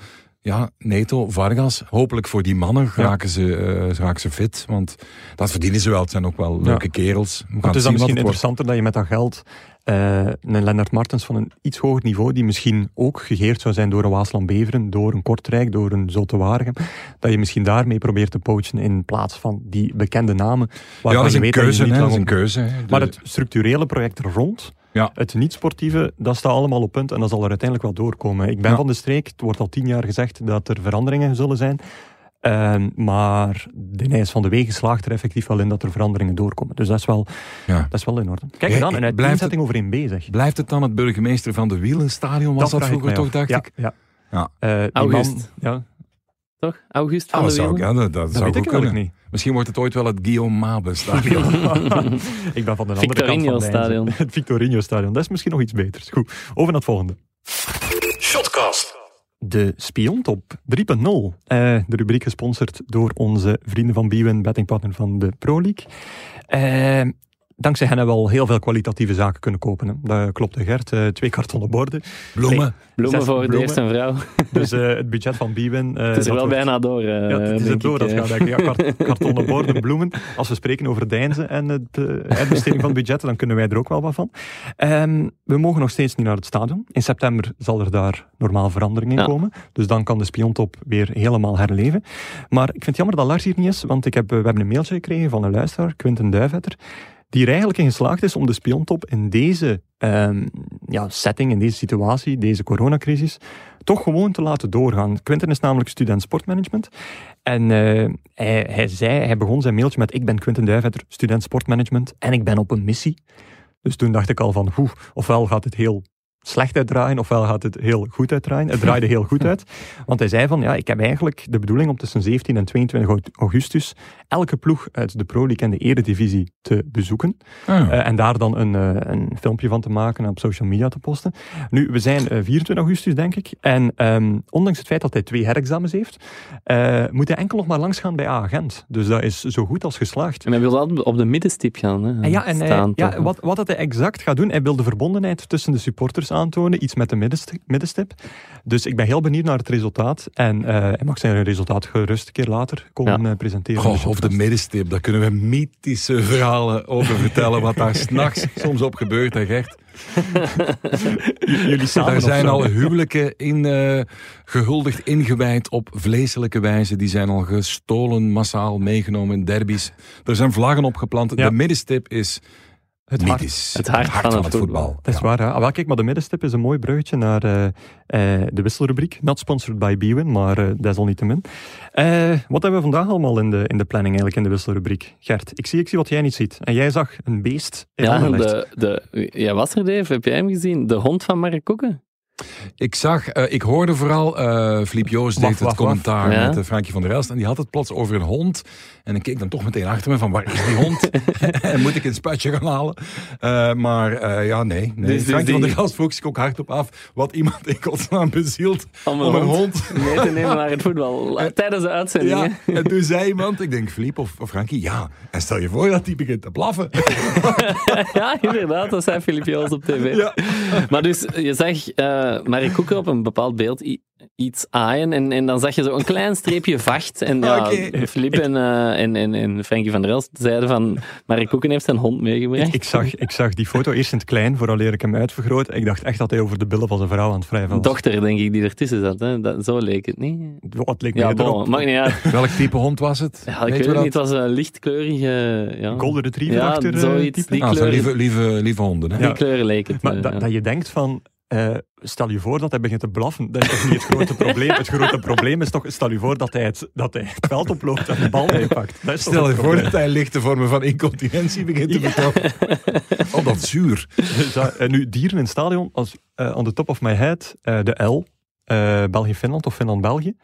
ja, Neto, Vargas. Hopelijk voor die mannen raken, ze, uh, raken ze fit. Want dat verdienen ze wel. Het zijn ook wel leuke ja. kerels. We het is dan misschien interessanter dat je met dat geld uh, een Lennart Martens van een iets hoger niveau, die misschien ook gegeerd zou zijn door een Waasland Beveren, door een Kortrijk, door een Zolte Waregem, dat je misschien daarmee probeert te poachen in plaats van die bekende namen. Ja, dat is een keuze. Hè, dat is een keuze hè. Maar het structurele project er rond, ja. Het niet-sportieve, dat staat allemaal op punt en dat zal er uiteindelijk wel doorkomen. Ik ben Ja. van de streek, het wordt al tien jaar gezegd dat er veranderingen zullen zijn. Ehm, maar de Nijs van de Wegen slaagt er effectief wel in dat er veranderingen doorkomen. Dus dat is wel, Ja. dat is wel in orde. Kijk Ja, dan, een blijft uiteenzetting over één bezig. Blijft het dan het burgemeester van de Wielenstadion? Was dat, vroeger toch, af. dacht ik? Ja. Eh, die. Man, ja, Toch? August van Ah, de dat zou, Wielen? ja, dat, dat dat zou weet goed ik kunnen. niet. Misschien wordt het ooit wel het Guillaume Mabe stadion. ik ben van de andere kant van. Stadion. Het Victorino Stadion. Dat is misschien nog iets beters. Goed, over naar het volgende. Shotcast. De Spiontop 3.0. Eh, de rubriek gesponsord door onze vrienden van Bwin, bettingpartner van de Pro League. Eh, dankzij hen hebben we al heel veel kwalitatieve zaken kunnen kopen. Hè. Dat klopt, Gert. Eh, twee kartonnen borden. Bloemen. Bloemen voor de bloemen. eerste vrouw. Dus eh, het budget van Bwin... eh, Het is er wel wordt- bijna door. Ja, het is het door ik, dat gaat eigenlijk. Ja, kart- kartonnen borden, bloemen. Als we spreken over Deinzen en het uh, uitbesteding van budgetten, dan kunnen wij er ook wel wat van. Ehm, we mogen nog steeds niet naar het stadion. In september zal er daar normaal verandering in Ja. komen. Dus dan kan de spiontop weer helemaal herleven. Maar ik vind het jammer dat Lars hier niet is, want ik heb, we hebben een mailtje gekregen van een luisteraar, Quinten Duivetter, die er eigenlijk in geslaagd is om de spiontop in deze ehm, ja, setting, in deze situatie, deze coronacrisis, toch gewoon te laten doorgaan. Quinten is namelijk student sportmanagement. En eh, hij, zei, hij begon zijn mailtje met ik ben Quinten Duivetter, student sportmanagement en ik ben op een missie. Dus toen dacht ik al van, hoe, ofwel gaat het heel slecht uitdraaien, ofwel gaat het heel goed uitdraaien. Het draaide heel goed uit. Want hij zei van, ja, ik heb eigenlijk de bedoeling om tussen 17 en 22 aug- augustus elke ploeg uit de Pro League en de Eredivisie te bezoeken. Ah, Eh, en daar dan een, eh, een filmpje van te maken en op social media te posten. Nu, we zijn eh, 24 augustus, denk ik. En ehm, ondanks het feit dat hij twee herexamens heeft, eh, moet hij enkel nog maar langsgaan bij A-agent. Dus dat is zo goed als geslaagd. En hij wil altijd op de middenstip gaan. Hè, En ja, en hij- ja, wat, wat dat hij exact gaat doen, hij wil de verbondenheid tussen de supporters aantonen, iets met de middenst- middenstip. Dus ik ben heel benieuwd naar het resultaat. En eh, hij mag zijn resultaat gerust een keer later komen eh, presenteren. Goh, of de middenstip, daar kunnen we mythische verhalen over vertellen. Wat daar s'nachts soms op gebeurt, hè Gert. Jullie samen Daar zijn zo? al huwelijken in, eh, gehuldigd, ingewijd op vleeselijke wijze. Die zijn al gestolen, massaal meegenomen in derbies. Er zijn vlaggen opgeplant. Ja. De middenstip is Het hart. mythisch. Het hart van het voetbal. Dat is Ja. waar, hè? Ah, wel, kijk, maar de middenstip is een mooi bruggetje naar eh, eh, de wisselrubriek. Not sponsored by Bwin, maar uh, desalniettemin. Eh wat hebben we vandaag allemaal in de, in de planning eigenlijk in de wisselrubriek? Gert, ik zie, ik zie wat jij niet ziet. En jij zag een beest in Ja, de, de, jij was er, Dave. Heb jij hem gezien? De hond van Mark Koeken. Ik zag, eh, ik hoorde vooral, eh Philippe Joos deed Waf, het waf, commentaar met uh, Frankie van der Elst. En die had het plots over een hond. En ik keek dan toch meteen achter me van, waar is die hond? en moet ik een spuitje gaan halen? Eh, maar eh, ja, nee. nee. Dus- dus Frankie van der Elst vroeg zich ook hardop af wat iemand in godsnaam bezielt Om om een hond. mee te nemen naar het voetbal. Tijdens de uitzending. Ja, en toen zei iemand, ik denk Philippe of, of Frankie, ja, en stel je voor dat die begint te blaffen. ja, inderdaad, dat zei Filip Joos op tv. Ja. Maar dus, je zag eh Marie Koeker op een bepaald beeld iets aaien en, en dan zag je zo een klein streepje vacht. En ja. Filip en, eh, en, en, en Frankie van der Elst zeiden van Marie Koeken heeft zijn hond meegebracht. Ik zag, ik zag die foto eerst in het klein, vooraleer ik hem uitvergroot. Ik dacht echt dat hij over de billen van zijn vrouw aan het wrijven was. dochter, denk ik, die ertussen zat. Hè. Dat, zo leek het niet. Wat leek Ja, bon, maakt niet uit. Welk type hond was het? Ja, ik weet we het dat? niet, het was een lichtkleurige... Ja. Golden Retriever Ja, achter eh, zoiets. Die Ah, kleuren, lieve, lieve, lieve honden. Hè? die kleuren leek het. Maar dat je denkt van, eh, stel je voor dat hij begint te blaffen. Dat is toch niet het grote probleem. Het grote probleem is toch, stel je voor dat hij het, dat hij het veld oploopt en de bal meepakt. Stel je voor dat hij lichte vormen van incontinentie begint te vertonen. Oh, dat zuur. Dus en nu, dieren in het stadion, als, eh, on the top of my head, eh, de L, België-Finland of Finland-België.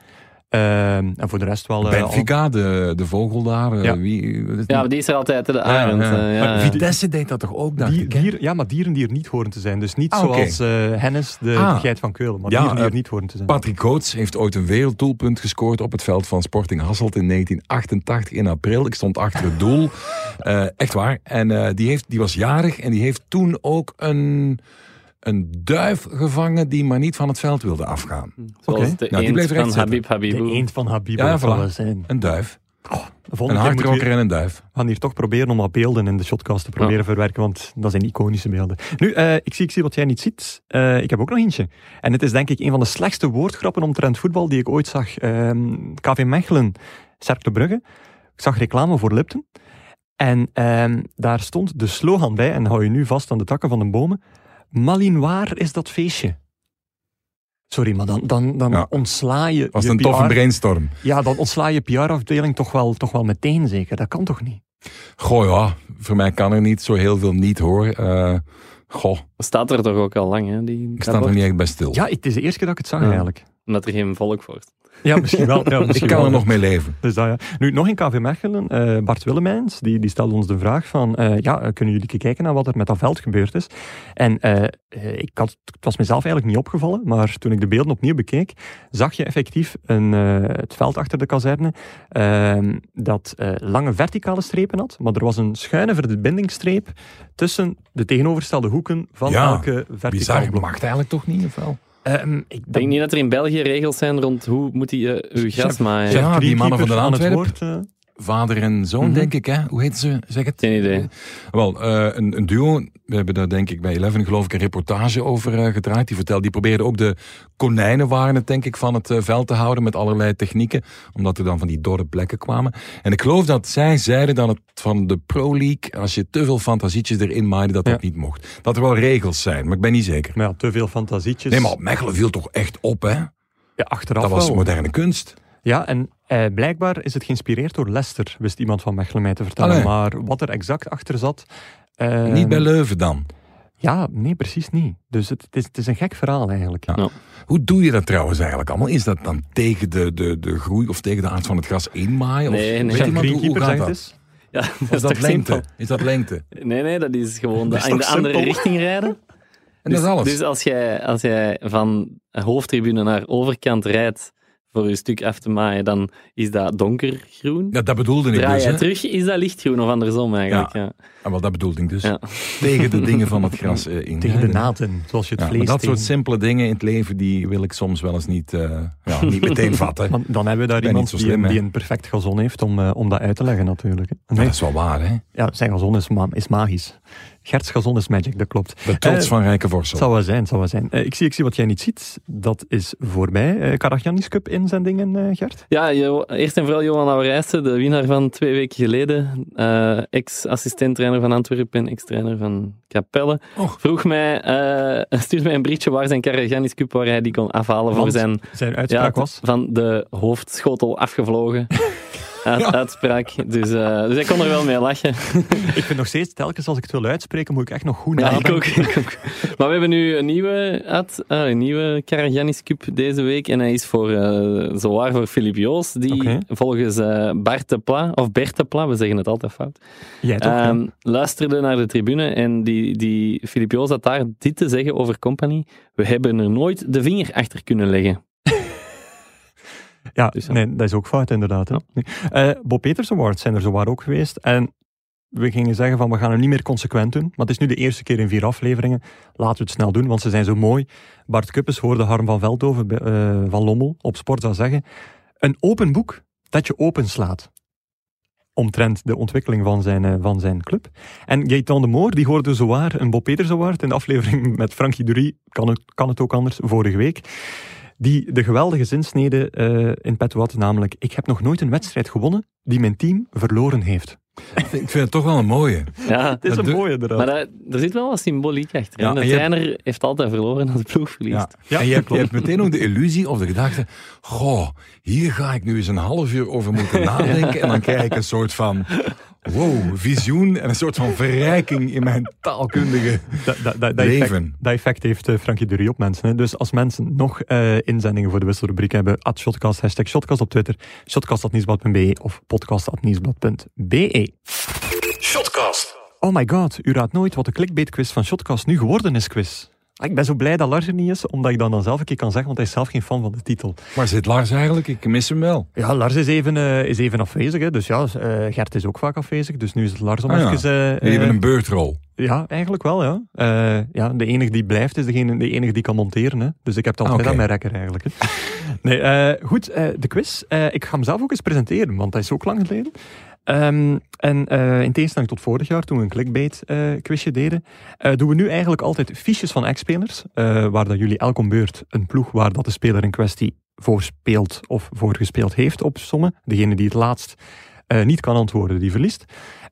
Ehm, en voor de rest wel... eh, al- Benfica, de, de vogel daar. eh, Ja. Wie? Ja, maar die is er altijd, de arend. ja. eh, ja, Maar. Vitesse deed dat toch ook, dacht Die, ik, hè? dier, ja, maar dieren die er niet horen te zijn. Dus niet Ah, zoals eh Hennis, de, Ah. de geit van Keulen. Maar Ja, dieren die eh, er niet horen te zijn. Patrick Coates heeft ooit een werelddoelpunt gescoord op het veld van Sporting Hasselt in 1988 in april. Ik stond achter het doel. Eh, echt waar. En eh, die, heeft, die was jarig en die heeft toen ook een, een duif gevangen die maar niet van het veld wilde afgaan. Zoals Oké. de Ja, die eend bleef recht van. Habib de Habibou. eend van Habib. Ja, voilà. zijn. Een duif. Een hardrocker en een duif. we gaan hier toch proberen om wat beelden in de shotcast te proberen verwerken, want dat zijn iconische beelden. Nu, eh, ik, zie, ik zie wat jij niet ziet. Eh, ik heb ook nog eentje. En het is denk ik een van de slechtste woordgrappen omtrent voetbal die ik ooit zag. Ehm KV Mechelen, Cercle Brugge. Ik zag reclame voor Lipton. En ehm, daar stond de slogan bij, en hou je nu vast aan de takken van de bomen. Malinoir is dat feestje. Sorry, maar dan, dan, dan Ja. ontsla je Was je een toffe brainstorm. Ja, dan ontsla je PR-afdeling toch wel, toch wel meteen zeker. Dat kan toch niet? Goh ja, voor mij kan er niet zo heel veel niet hoor. Eh, goh, Dat staat er toch ook al lang, hè? Die, ik sta er niet echt bij stil. Ja, het is de eerste keer dat ik het zag Ja. eigenlijk. Omdat er geen volk voor is. Ja, misschien wel. Ja, ik misschien kan wel. er nog mee leven. Dus dat, ja. Nu, nog in KV Mechelen. eh, Bart Willemijns, die, die stelde ons de vraag van... eh, ja, eh, kunnen jullie kijken naar wat er met dat veld gebeurd is? En ik had, het was mezelf eigenlijk niet opgevallen, maar toen ik de beelden opnieuw bekeek, zag je effectief een, het veld achter de kazerne ehm, dat lange verticale strepen had, maar er was een schuine verbindingsstreep tussen de tegenovergestelde hoeken van Ja, elke verticale Bizar, blok. mag het eigenlijk toch niet? Of wel? Ehm, ik denk niet dat er in België regels zijn rond hoe moet je eh, uw gras maaien. Ja, die mannen van de aan het Antwerp. woord, eh, Vader en zoon, Mhm. denk ik. Hè? Hoe heet ze? Zeg het. Geen idee. Wel, eh, een, een duo. We hebben daar denk ik bij Eleven geloof ik een reportage over eh, gedraaid. Die vertelde, die probeerde ook de konijnen waren het denk ik van het eh, veld te houden met allerlei technieken. Omdat er dan van die dorre plekken kwamen. En ik geloof dat zij zeiden dat het van de Pro League, als je te veel fantasietjes erin maaide, dat dat niet mocht. Dat er wel regels zijn, maar ik ben niet zeker. maar ja, te veel fantasietjes. Nee, maar Mechelen viel toch echt op, hè? ja, achteraf Dat was wel. moderne kunst. Ja, en eh, blijkbaar is het geïnspireerd door Leicester, wist iemand van Mechelen mij te vertellen. Allee. Maar wat er exact achter zat... eh, Niet bij Leuven dan. Ja, nee, precies niet. Dus het, het, is, het is een gek verhaal eigenlijk. Ja. Hoe doe je dat trouwens eigenlijk allemaal? Is dat dan tegen de, de, de groei of tegen de aard van het gras inmaaien? Of, Nee, nee. Weet iemand hoe, hoe greenkeeper, gaat zeg dat? het eens. Ja, dat is is dat lengte? simpel? Is dat lengte? Nee, nee, dat is gewoon de, Dat is in de andere simpel? richting rijden. En dus, dat is alles. Dus als jij, als jij van hoofdtribune naar overkant rijdt voor je stuk af te maaien, dan is dat donkergroen. ja, dat bedoelde ik Draai dus. Hè? terug, is dat lichtgroen of andersom eigenlijk. Ja. Ah, wel, dat bedoelde ik dus. Ja. Tegen de dingen van het gras eh, in. Tegen de naten, zoals je het Ja, vlees maar dat soort simpele dingen in het leven, die wil ik soms wel eens niet, eh, ja, niet meteen vatten. Want dan hebben we daar iemand die, slim, die een perfect gazon heeft om, eh, om dat uit te leggen natuurlijk. Nee, dat is wel waar, hè? ja, zijn gazon is, ma- is magisch. Gert's gazon is magic, dat klopt. De trots van Rijke Het Vorsel. zal wel zijn, het zal wel zijn. Ik, zie, ik zie wat jij niet ziet. Dat is voorbij. Uh, Karagiannis Cup inzendingen, eh Gert? Ja, eerst en vooral Johan Lauwerijsen, de winnaar van twee weken geleden. eh, Van Antwerpen en ex-trainer van Capelle. Vroeg mij, eh stuurde mij een berichtje waar zijn Karagiannis Cup, waar hij die kon afhalen voor zijn Zijn uitspraak ja, was... van de hoofdschotel afgevlogen. uit- uitspraak. Dus, eh, dus ik kon er wel mee lachen. Ik vind nog steeds, telkens als ik het wil uitspreken, moet ik echt nog goed Ja, ik nadenken. ook, ik ook. Maar we hebben nu een nieuwe, uit, ah, een nieuwe Karagiannis Cup deze week. En hij is voor, eh zowaar voor Filip Joos. Die volgens eh Bart de Pla, of Bert de Pla, we zeggen het altijd fout, Jij toch? ehm, luisterde naar de tribune. En die, die Filip Joos had daar dit te zeggen over Company. We hebben er nooit de vinger achter kunnen leggen. Ja, Dus ja. nee, dat is ook fout inderdaad. Hè. Eh, Bob Peters Awards zijn er zowaar ook geweest. En we gingen zeggen van we gaan het niet meer consequent doen. Maar het is nu de eerste keer in vier afleveringen. Laten we het snel doen, want ze zijn zo mooi. Bart Kuppes hoorde Harm van Veldhoven eh, van Lommel op Sport zou zeggen. Een open boek dat je openslaat. Omtrent de ontwikkeling van zijn, eh, van zijn club. En Gaëtan de Moor, die hoorde zowaar een Bob Peters Award in de aflevering met Frankie Dury. Kan het, kan het ook anders, vorige week die de geweldige zinsnede eh, in petto had, namelijk ik heb nog nooit een wedstrijd gewonnen die mijn team verloren heeft. Ik vind het toch wel een mooie. Ja, Het is Dat een mooie inderdaad. maar dat, er zit wel wat symboliek achter. Ja, de trainer heeft altijd verloren als de ploeg verliest. Ja. Ja, en je hebt, je hebt meteen ook de illusie of de gedachte, goh, hier ga ik nu eens een half uur over moeten nadenken en dan krijg ik een soort van, wow, visioen en een soort van verrijking in mijn taalkundige Dat, dat, dat, dat, effect, leven. dat effect heeft eh, Frankie Dury op mensen. Hè. Dus als mensen nog eh, inzendingen voor de wisselrubriek hebben, at shotcast, hashtag shotcast op Twitter, shotcast.nieuwsblad.be of podcast.nieuwsblad.be. Shotcast. Oh my god, u raadt nooit wat de clickbait-quiz van Shotcast nu geworden is, quiz. Ah, Ik ben zo blij dat Lars er niet is, omdat ik dan, dan zelf een keer kan zeggen, want hij is zelf geen fan van de titel. Waar zit Lars eigenlijk? Ik mis hem wel. Ja, Lars is even, eh, is even afwezig, hè. dus ja, eh, Gert is ook vaak afwezig, dus nu is het Lars om Ah, even... eh, eh, een beurtrol. Ja, eigenlijk wel, ja. Ja, de enige die blijft is degene, de enige die kan monteren. Hè. Dus ik heb het altijd Oké. aan mijn rekker eigenlijk. Hè. Nee, goed, de quiz. Ik ga hem zelf ook eens presenteren, want dat is ook lang geleden. Ehm, en eh, in tegenstelling tot vorig jaar, toen we een clickbait eh, quizje deden, eh, doen we nu eigenlijk altijd fiches van ex-spelers, waar dat jullie elk om beurt een ploeg waar dat de speler in kwestie voor speelt of voor gespeeld heeft opsommen. Degene die het laatst niet kan antwoorden, die verliest.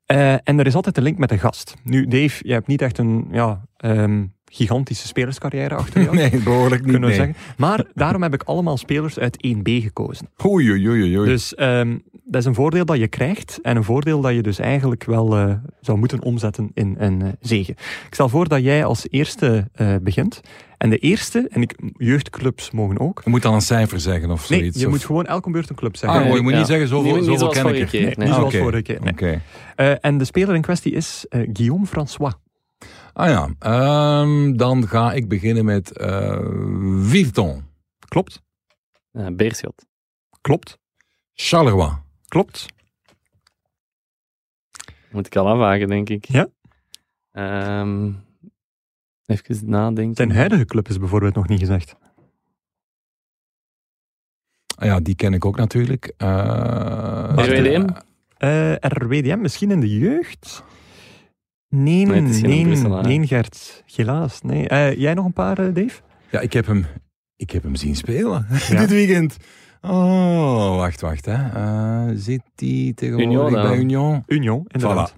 En er is altijd een link met een gast. Nu, Dave, je hebt niet echt een ja, ehm, gigantische spelerscarrière achter jou. Nee, behoorlijk niet. Kunnen we nee. zeggen. Maar daarom heb ik allemaal spelers uit 1B gekozen. Oei, oei, oei, oei. Dus ehm, dat is een voordeel dat je krijgt en een voordeel dat je dus eigenlijk wel eh, zou moeten omzetten in een eh, zege. Ik stel voor dat jij als eerste eh, begint. En de eerste, en ik, jeugdclubs mogen ook. Je moet dan een cijfer zeggen of Nee, zoiets. je of- moet gewoon elke beurt een club zeggen. Ah, mooi, je moet Ja. niet zeggen zoveel, zoveel zoals ken ik er. keer. Nee, Nee. niet zoals Oké. vorige keer. nee. Oké. Eh, en de speler in kwestie is Guillaume François. Ah ja, ehm, dan ga ik beginnen met eh Virton. Klopt? Ja, Beerschot. Klopt? Charleroi. Klopt? Moet ik al afwagen, denk ik. Ja. Ehm, even nadenken. Zijn huidige club is bijvoorbeeld nog niet gezegd. Ah ja, die ken ik ook natuurlijk. Eh, RWDM? Eh RWDM, misschien in de jeugd? Nee, Nee, nee, nee? Gert. Helaas. Nee. Eh, jij nog een paar, eh, Dave? Ja, ik heb hem, ik heb hem zien spelen Ja. dit weekend. Oh, wacht, wacht. Hè. Eh, zit hij tegenwoordig Union bij Union? Union, inderdaad.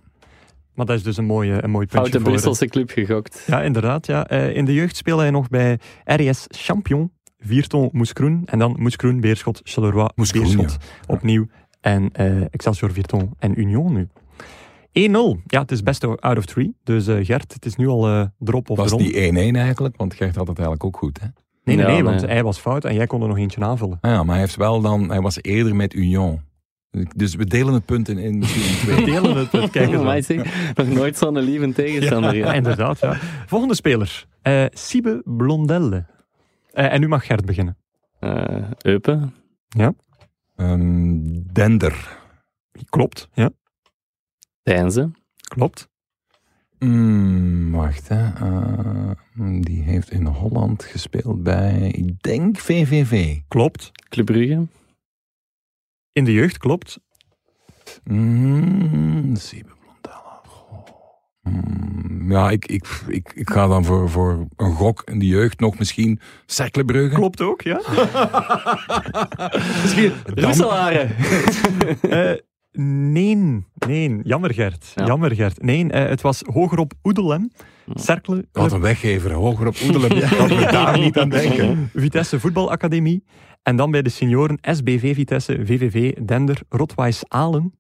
Maar dat is dus een mooi, een mooi puntje Foute voor... Brusselse club gegokt. Ja, inderdaad. Ja. Eh, in de jeugd speelde hij nog bij RS Champion, Vierton Moeskroen en dan Moeskroen, Beerschot, Charleroi, Moeskroen, Beerschot opnieuw en eh, Excelsior Vierton en Union nu. 1-0. Ja, het is best out of three. Dus Gert, het is nu al eh drop of Was erom. die 1-1 eigenlijk? Want Gert had het eigenlijk ook goed. Hè? Nee, nee, Ja, nee, want hij was fout en jij kon er nog eentje aanvullen. Ah ja, maar hij, heeft wel dan, hij was eerder met Union. Dus we delen het punt in, in misschien twee. Delen het, kijken Maar zeg, nog nooit zo'n lieve tegenstander. Ja, Ja, inderdaad. Ja. Volgende speler. eh Sibe Blondelle. Eh, en nu mag Gert beginnen. Eh, Eupen. Ehm, Dender. Klopt, ja. Deinze. Klopt. Mm, wacht, hè. Eh, die heeft in Holland gespeeld bij, ik denk, VVV. Klopt. Club Brugge. In de jeugd, klopt. Mm, Siebe Blondella. Goh. Mm, ja, ik, ik, ik, ik ga dan voor, voor een gok in de jeugd nog misschien Cerklebrugge. Klopt ook, ja. Misschien Russelaren. Eh, nee, nee. Jammer Gert. Ja. Jammer Gert. Nee, eh, het was hoger op Oedelem. Cercle. Wat een weggever, hoger op Oedelem. Dat we daar niet aan denken. Vitesse Voetbalacademie. En dan bij de senioren SBV Vitesse, VVV, Dender, Rotwijs Alen,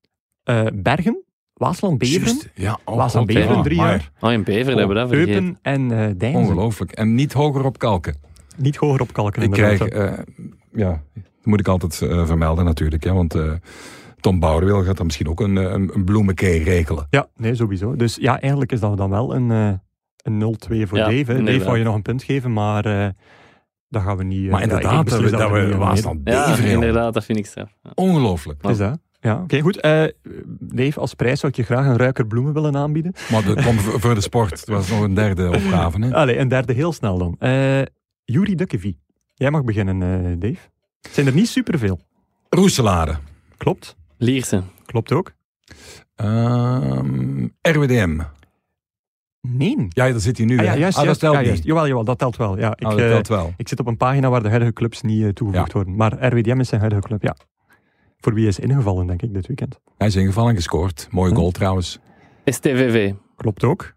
eh, Bergen, Waasland Beveren, Ja, oh, Waasland. Beveren drie maar jaar, Oh, in Beveren hebben we dat vergeten. Eupen en eh Deinzen. Ongelooflijk. En niet hoger op kalken. Niet hoger op kalken. Ik inderdaad. krijg, eh, ja, dat moet ik altijd eh, vermelden natuurlijk. Hè, want eh, Tom Bouwerwil gaat dan misschien ook een, eh, een, een bloemenkee regelen. Ja, nee, sowieso. Dus ja, eigenlijk is dat dan wel een, eh, een 0-2 voor Ja, Dave. hè. Dave wou je nog een punt geven, maar eh dat gaan we niet... eh, Maar ja, inderdaad, beslis dat we, dat we aan Waasland Ja, inderdaad, dat vind ik straf. Ja. Ongelooflijk. Is dat? Ja, oké, goed. Eh, Dave, als prijs zou ik je graag een ruiker bloemen willen aanbieden. Maar dat voor voor de sport. Het was nog een derde opgave. Hè? Allee, een derde heel snel dan. Eh Juri Dukkevie. Jij mag beginnen, eh, Dave. Het zijn er niet superveel. Roeselare. Klopt. Lierse. Klopt ook. Ehm, RWDM. Nee. Ja, daar zit hij nu. Ah, ja, hè? juist, ah, dat telt Ja, niet. Jawel, jawel, dat telt wel. Ja, ik, Ah, dat eh, telt wel. ik zit op een pagina waar de huidige clubs niet eh, toegevoegd Ja. worden. Maar RWDM is zijn huidige club, ja. Voor wie is ingevallen, denk ik, dit weekend. Hij is ingevallen en gescoord. Mooie Hm. goal trouwens. STVV. Klopt ook.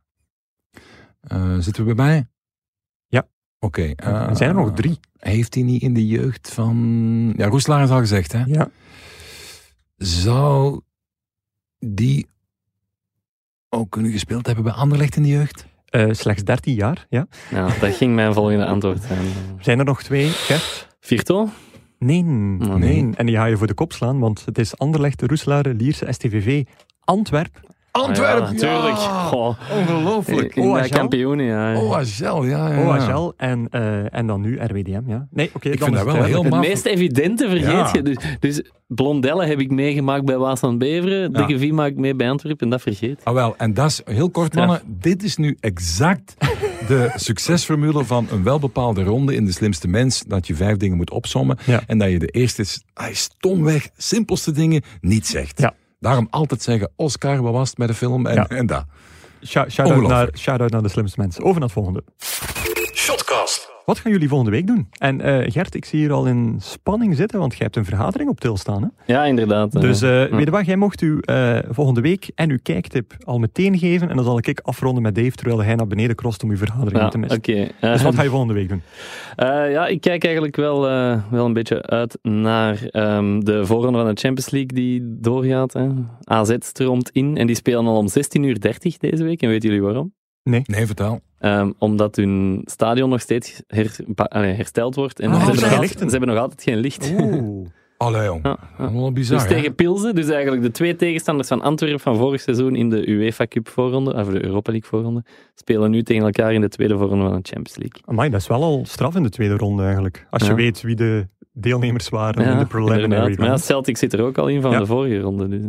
Eh, zitten we bij mij? Ja. Oké. er zijn er nog drie. Heeft hij niet in de jeugd van... Ja, Roeselaar is al gezegd, hè? Ja. Zou die ook kunnen gespeeld hebben bij Anderlecht in de jeugd? Eh, slechts 13 jaar, ja. Ja, dat ging mijn volgende antwoord zijn. Zijn er nog twee, Gert? Virto? Nee, nee. Nee. En die ga je voor de kop slaan, want het is Anderlecht, Roeselare, Lierse, STVV, Antwerp. Antwerpen! Ja, natuurlijk. Goh. Ongelooflijk. In de OHL? kampioenen, ja. Oh, Agel, ja, ja. ja. OHL en, eh, en dan nu RWDM, ja. Nee, oké, Ik dan vind dat het wel heel duidelijk. Het maf. meest evidente vergeet Ja. je. Dus, dus Blondelle heb ik meegemaakt bij Waasland Beveren. Ja. De Gevie maak ik mee bij Antwerpen en dat vergeet. Ah, wel, en dat is heel kort, mannen. Dit is nu exact de succesformule van een welbepaalde ronde in de slimste mens. Dat je vijf dingen moet opsommen. Ja. En dat je de eerste, ah, stomweg, simpelste dingen niet zegt. Ja. Daarom altijd zeggen, Oscar, wat was het met de film? En, Ja. en dat. Shout- Shout-out naar, shout naar de slimste mensen. Over naar het volgende. Wat gaan jullie volgende week doen? En eh, Gert, ik zie hier al in spanning zitten, want jij hebt een vergadering op til staan. Hè? Ja, inderdaad. eh. Dus eh ja. weet je wat, jij mocht eh, volgende week en uw kijktip al meteen geven. En dan zal ik afronden met Dave, terwijl hij naar beneden crost om uw vergadering ja, niet te missen. oké. Dus wat ga je volgende week doen? Eh, ja, ik kijk eigenlijk wel, eh, wel een beetje uit naar ehm, de voorronde van de Champions League die doorgaat. Hè. AZ stroomt in en die spelen al om 16.30 uur deze week. En weten jullie waarom? Nee, vertel. Ehm, omdat hun stadion nog steeds her- allee, hersteld wordt. En Ah, ze, hebben nog altijd, lichten. ze hebben nog altijd geen licht. Oeh. Allee, jong. Ja, ja. Wel bizar, Dus hè? tegen Pilsen, dus eigenlijk de twee tegenstanders van Antwerpen van vorig seizoen in de UEFA Cup voorronde, of de Europa League voorronde, spelen nu tegen elkaar in de tweede voorronde van de Champions League. Amai, dat is wel al straf in de tweede ronde eigenlijk. Als je weet wie de deelnemers waren in de preliminary Maar ja, round. Celtic zit er ook al in van Ja. de vorige ronde. Dus,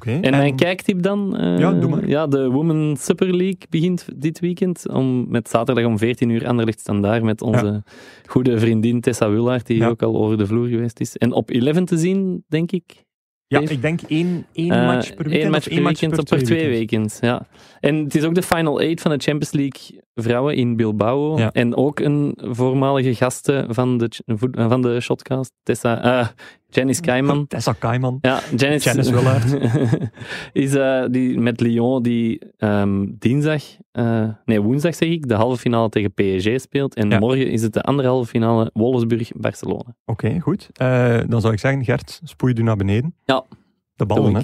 En mijn kijktip dan? eh, Ja, doe maar. Ja, de Women Super League begint dit weekend. Om, met zaterdag om 14 uur Anderlecht Standaard met onze goede vriendin Tessa Willaert, die Ja. ook al over de vloer geweest is. En op 11 te zien, denk ik. Ja, Dave? ik denk één, één Eh, match per weekend. één match per match weekend per twee weekends. Ja. En het is ook de Final Eight van de Champions League vrouwen in Bilbao. Ja. En ook een voormalige gaste van de, van de Shotcast, Tessa, eh Janice Kaiman. Tessa Kaiman. Ja, Janice, Janice Willaert. is eh, die met Lyon die ehm, dinsdag, eh, nee woensdag zeg ik, de halve finale tegen PSG speelt. En Ja. morgen is het de andere halve finale Wolfsburg-Barcelona. Oké, goed. Dan zou ik zeggen, Gert, spoei je naar beneden. Ja. De ballen, hè.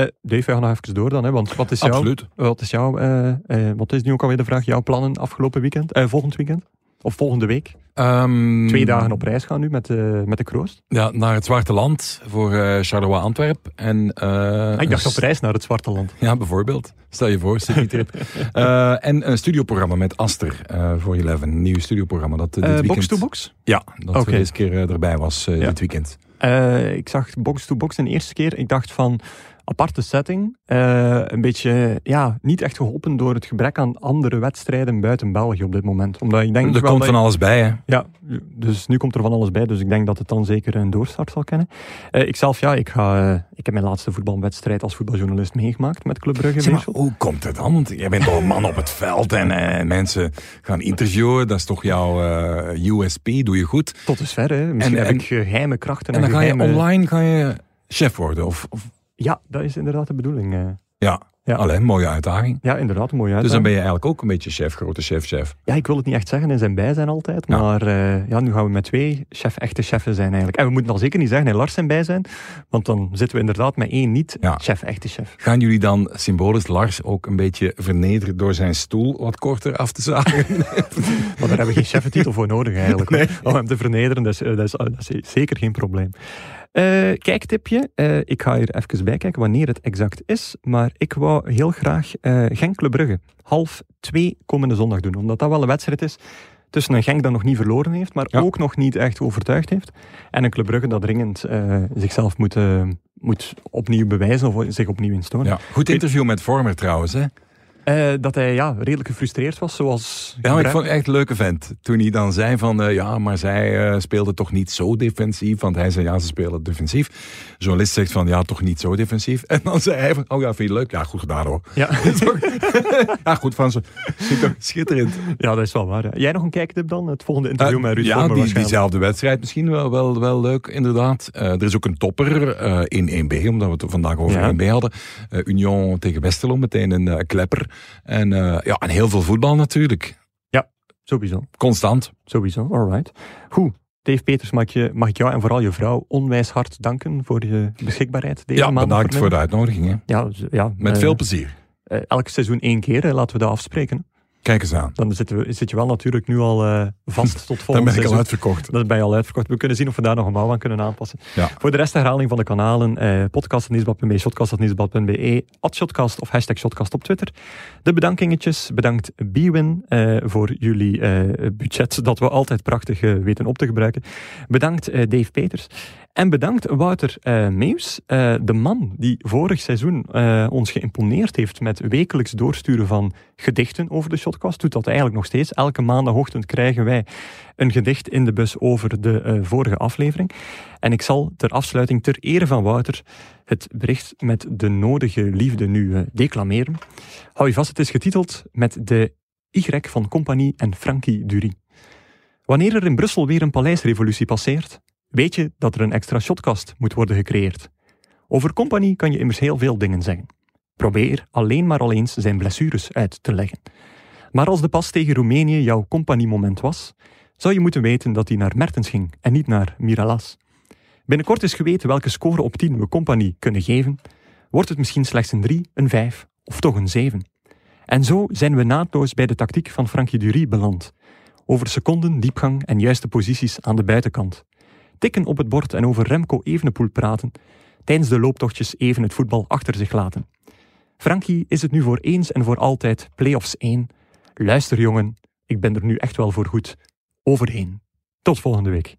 Eh, Dave, we gaan nog even door dan, hè, want wat is jouw... Absoluut. Wat is jouw... eh, eh, wat is nu ook alweer de vraag? Jouw plannen afgelopen weekend? Volgend weekend? Of volgende week? Ehm, Twee dagen op reis gaan nu met, de met de kroost. Ja, naar het Zwarte Land voor Charleroi Antwerp. En, Ah, ik dacht op reis naar het Zwarte Land. Ja, bijvoorbeeld. Stel je voor, citytrip. En een studioprogramma met Aster voor Eleven. Een nieuw studioprogramma. Dat, dit weekend... box to box? Ja, dat we deze keer erbij was Ja. dit weekend. Eh, ik zag box to box de eerste keer. Ik dacht van aparte setting. eh, een beetje, ja, niet echt geholpen door het gebrek aan andere wedstrijden buiten België op dit moment. Omdat ik denk er komt van je- alles bij, hè. Ja, dus nu komt er van alles bij. Dus ik denk dat het dan zeker een doorstart zal kennen. Eh, ik zelf, ja, ik, ga, eh, ik heb mijn laatste voetbalwedstrijd als voetbaljournalist meegemaakt met Club Brugge. Zeg maar, hoe komt het dan? Want jij bent al een man op het veld en mensen gaan interviewen. Dat is toch jouw USP, doe je goed. Tot dusver, hè. Misschien En- heb en- ik geheime krachten. En dan ga je online ga je chef worden. Of, of Ja, dat is inderdaad de bedoeling. eh. ja. Ja. Alleen, mooie uitdaging. Ja, inderdaad, een mooie Dus uitdaging. dan ben je eigenlijk ook een beetje chef, grote chef-chef. Ja, ik wil het niet echt zeggen in zijn bijzijn altijd, Ja. maar eh, ja, nu gaan we met twee chef, echte cheffen zijn eigenlijk. En we moeten al zeker niet zeggen in Lars zijn bijzijn, want dan zitten we inderdaad met één niet Ja. chef, echte chef. Gaan jullie dan symbolisch Lars ook een beetje vernederen door zijn stoel wat korter af te zagen? Maar daar hebben we geen chefentitel voor nodig eigenlijk. hoor. Om hem te vernederen, dat is, eh, dat is, dat is zeker geen probleem. Eh, kijktipje, Eh, ik ga hier even bijkijken wanneer het exact is, maar ik wou heel graag eh Genk Club Brugge half twee komende zondag doen, omdat dat wel een wedstrijd is tussen een Genk dat nog niet verloren heeft, maar Ja. ook nog niet echt overtuigd heeft, en een Club Brugge dat dringend eh, zichzelf moet, moet opnieuw bewijzen of zich opnieuw instonen. ja. Goed interview met Vormer trouwens. Hè? Eh, dat hij ja, redelijk gefrustreerd was, zoals Ja, ik vond het echt een leuke vent. Toen hij dan zei van, eh, ja, maar zij eh, speelde toch niet zo defensief. Want hij zei, ja, ze spelen defensief. De journalist zegt van, ja, toch niet zo defensief. En dan zei hij van, oh ja, vind je het leuk? Ja, goed gedaan hoor. Ja. Ja, goed van ze. Schitterend. ja, dat is wel waar. Jij nog een kijktip dan? Het volgende interview met Ruud ja, die, diezelfde wedstrijd misschien wel, wel, wel leuk, inderdaad. Er is ook een topper in 1B, omdat we het vandaag over Ja. 1B hadden. Union tegen Westerlo, meteen een klepper. En, eh, ja, en heel veel voetbal natuurlijk. Sowieso, Constant. sowieso. Alright. Goed. Dave Peters, mag ik, je, mag ik jou en vooral je vrouw onwijs hard danken voor je beschikbaarheid deze Ja, maand. bedankt voor de uitnodiging. Hè. Ja, ja Met eh, veel plezier. eh, elk seizoen één keer, laten we dat afspreken. Kijk eens aan. Dan zitten we, zit je wel natuurlijk nu al eh, vast tot Dan volgend ben ik al uitverkocht. Dat ben je al uitverkocht. We kunnen zien of we daar nog een mouw aan kunnen aanpassen. Ja. Voor de rest herhaling van de kanalen. Eh, podcast.nieuwsblad.be, shotcast.nieuwsblad.be, shotcast of hashtag shotcast op Twitter. De bedankingetjes. Bedankt Bwin eh, voor jullie budget dat we altijd prachtig weten op te gebruiken. Bedankt Dave Peters. En bedankt Wouter eh Meus, eh, de man die vorig seizoen eh, ons geïmponeerd heeft met wekelijks doorsturen van gedichten over de Shotcast. Doet dat eigenlijk nog steeds. Elke maandagochtend krijgen wij een gedicht in de bus over de vorige aflevering. En ik zal ter afsluiting, ter ere van Wouter, het bericht met de nodige liefde nu declameren. Hou je vast, het is getiteld met de Y van Compagnie en Frankie Dury. Wanneer er in Brussel weer een paleisrevolutie passeert, weet je dat er een extra shotcast moet worden gecreëerd. Over Compagnie kan je immers heel veel dingen zeggen. Probeer alleen maar al eens zijn blessures uit te leggen. Maar als de pas tegen Roemenië jouw compagniemoment was, zou je moeten weten dat hij naar Mertens ging en niet naar Miralas. Binnenkort is geweten welke score op 10 we Compagnie kunnen geven. Wordt het misschien slechts een 3, een 5 of toch een 7? En zo zijn we naadloos bij de tactiek van Frankie Dury beland. Over seconden, diepgang en juiste posities aan de buitenkant. Tikken op het bord en over Remco Evenepoel praten. Tijdens de looptochtjes even het voetbal achter zich laten. Frankie is het nu voor eens en voor altijd play-offs 1. Luister jongen, ik ben er nu echt wel voor goed overheen. Tot volgende week.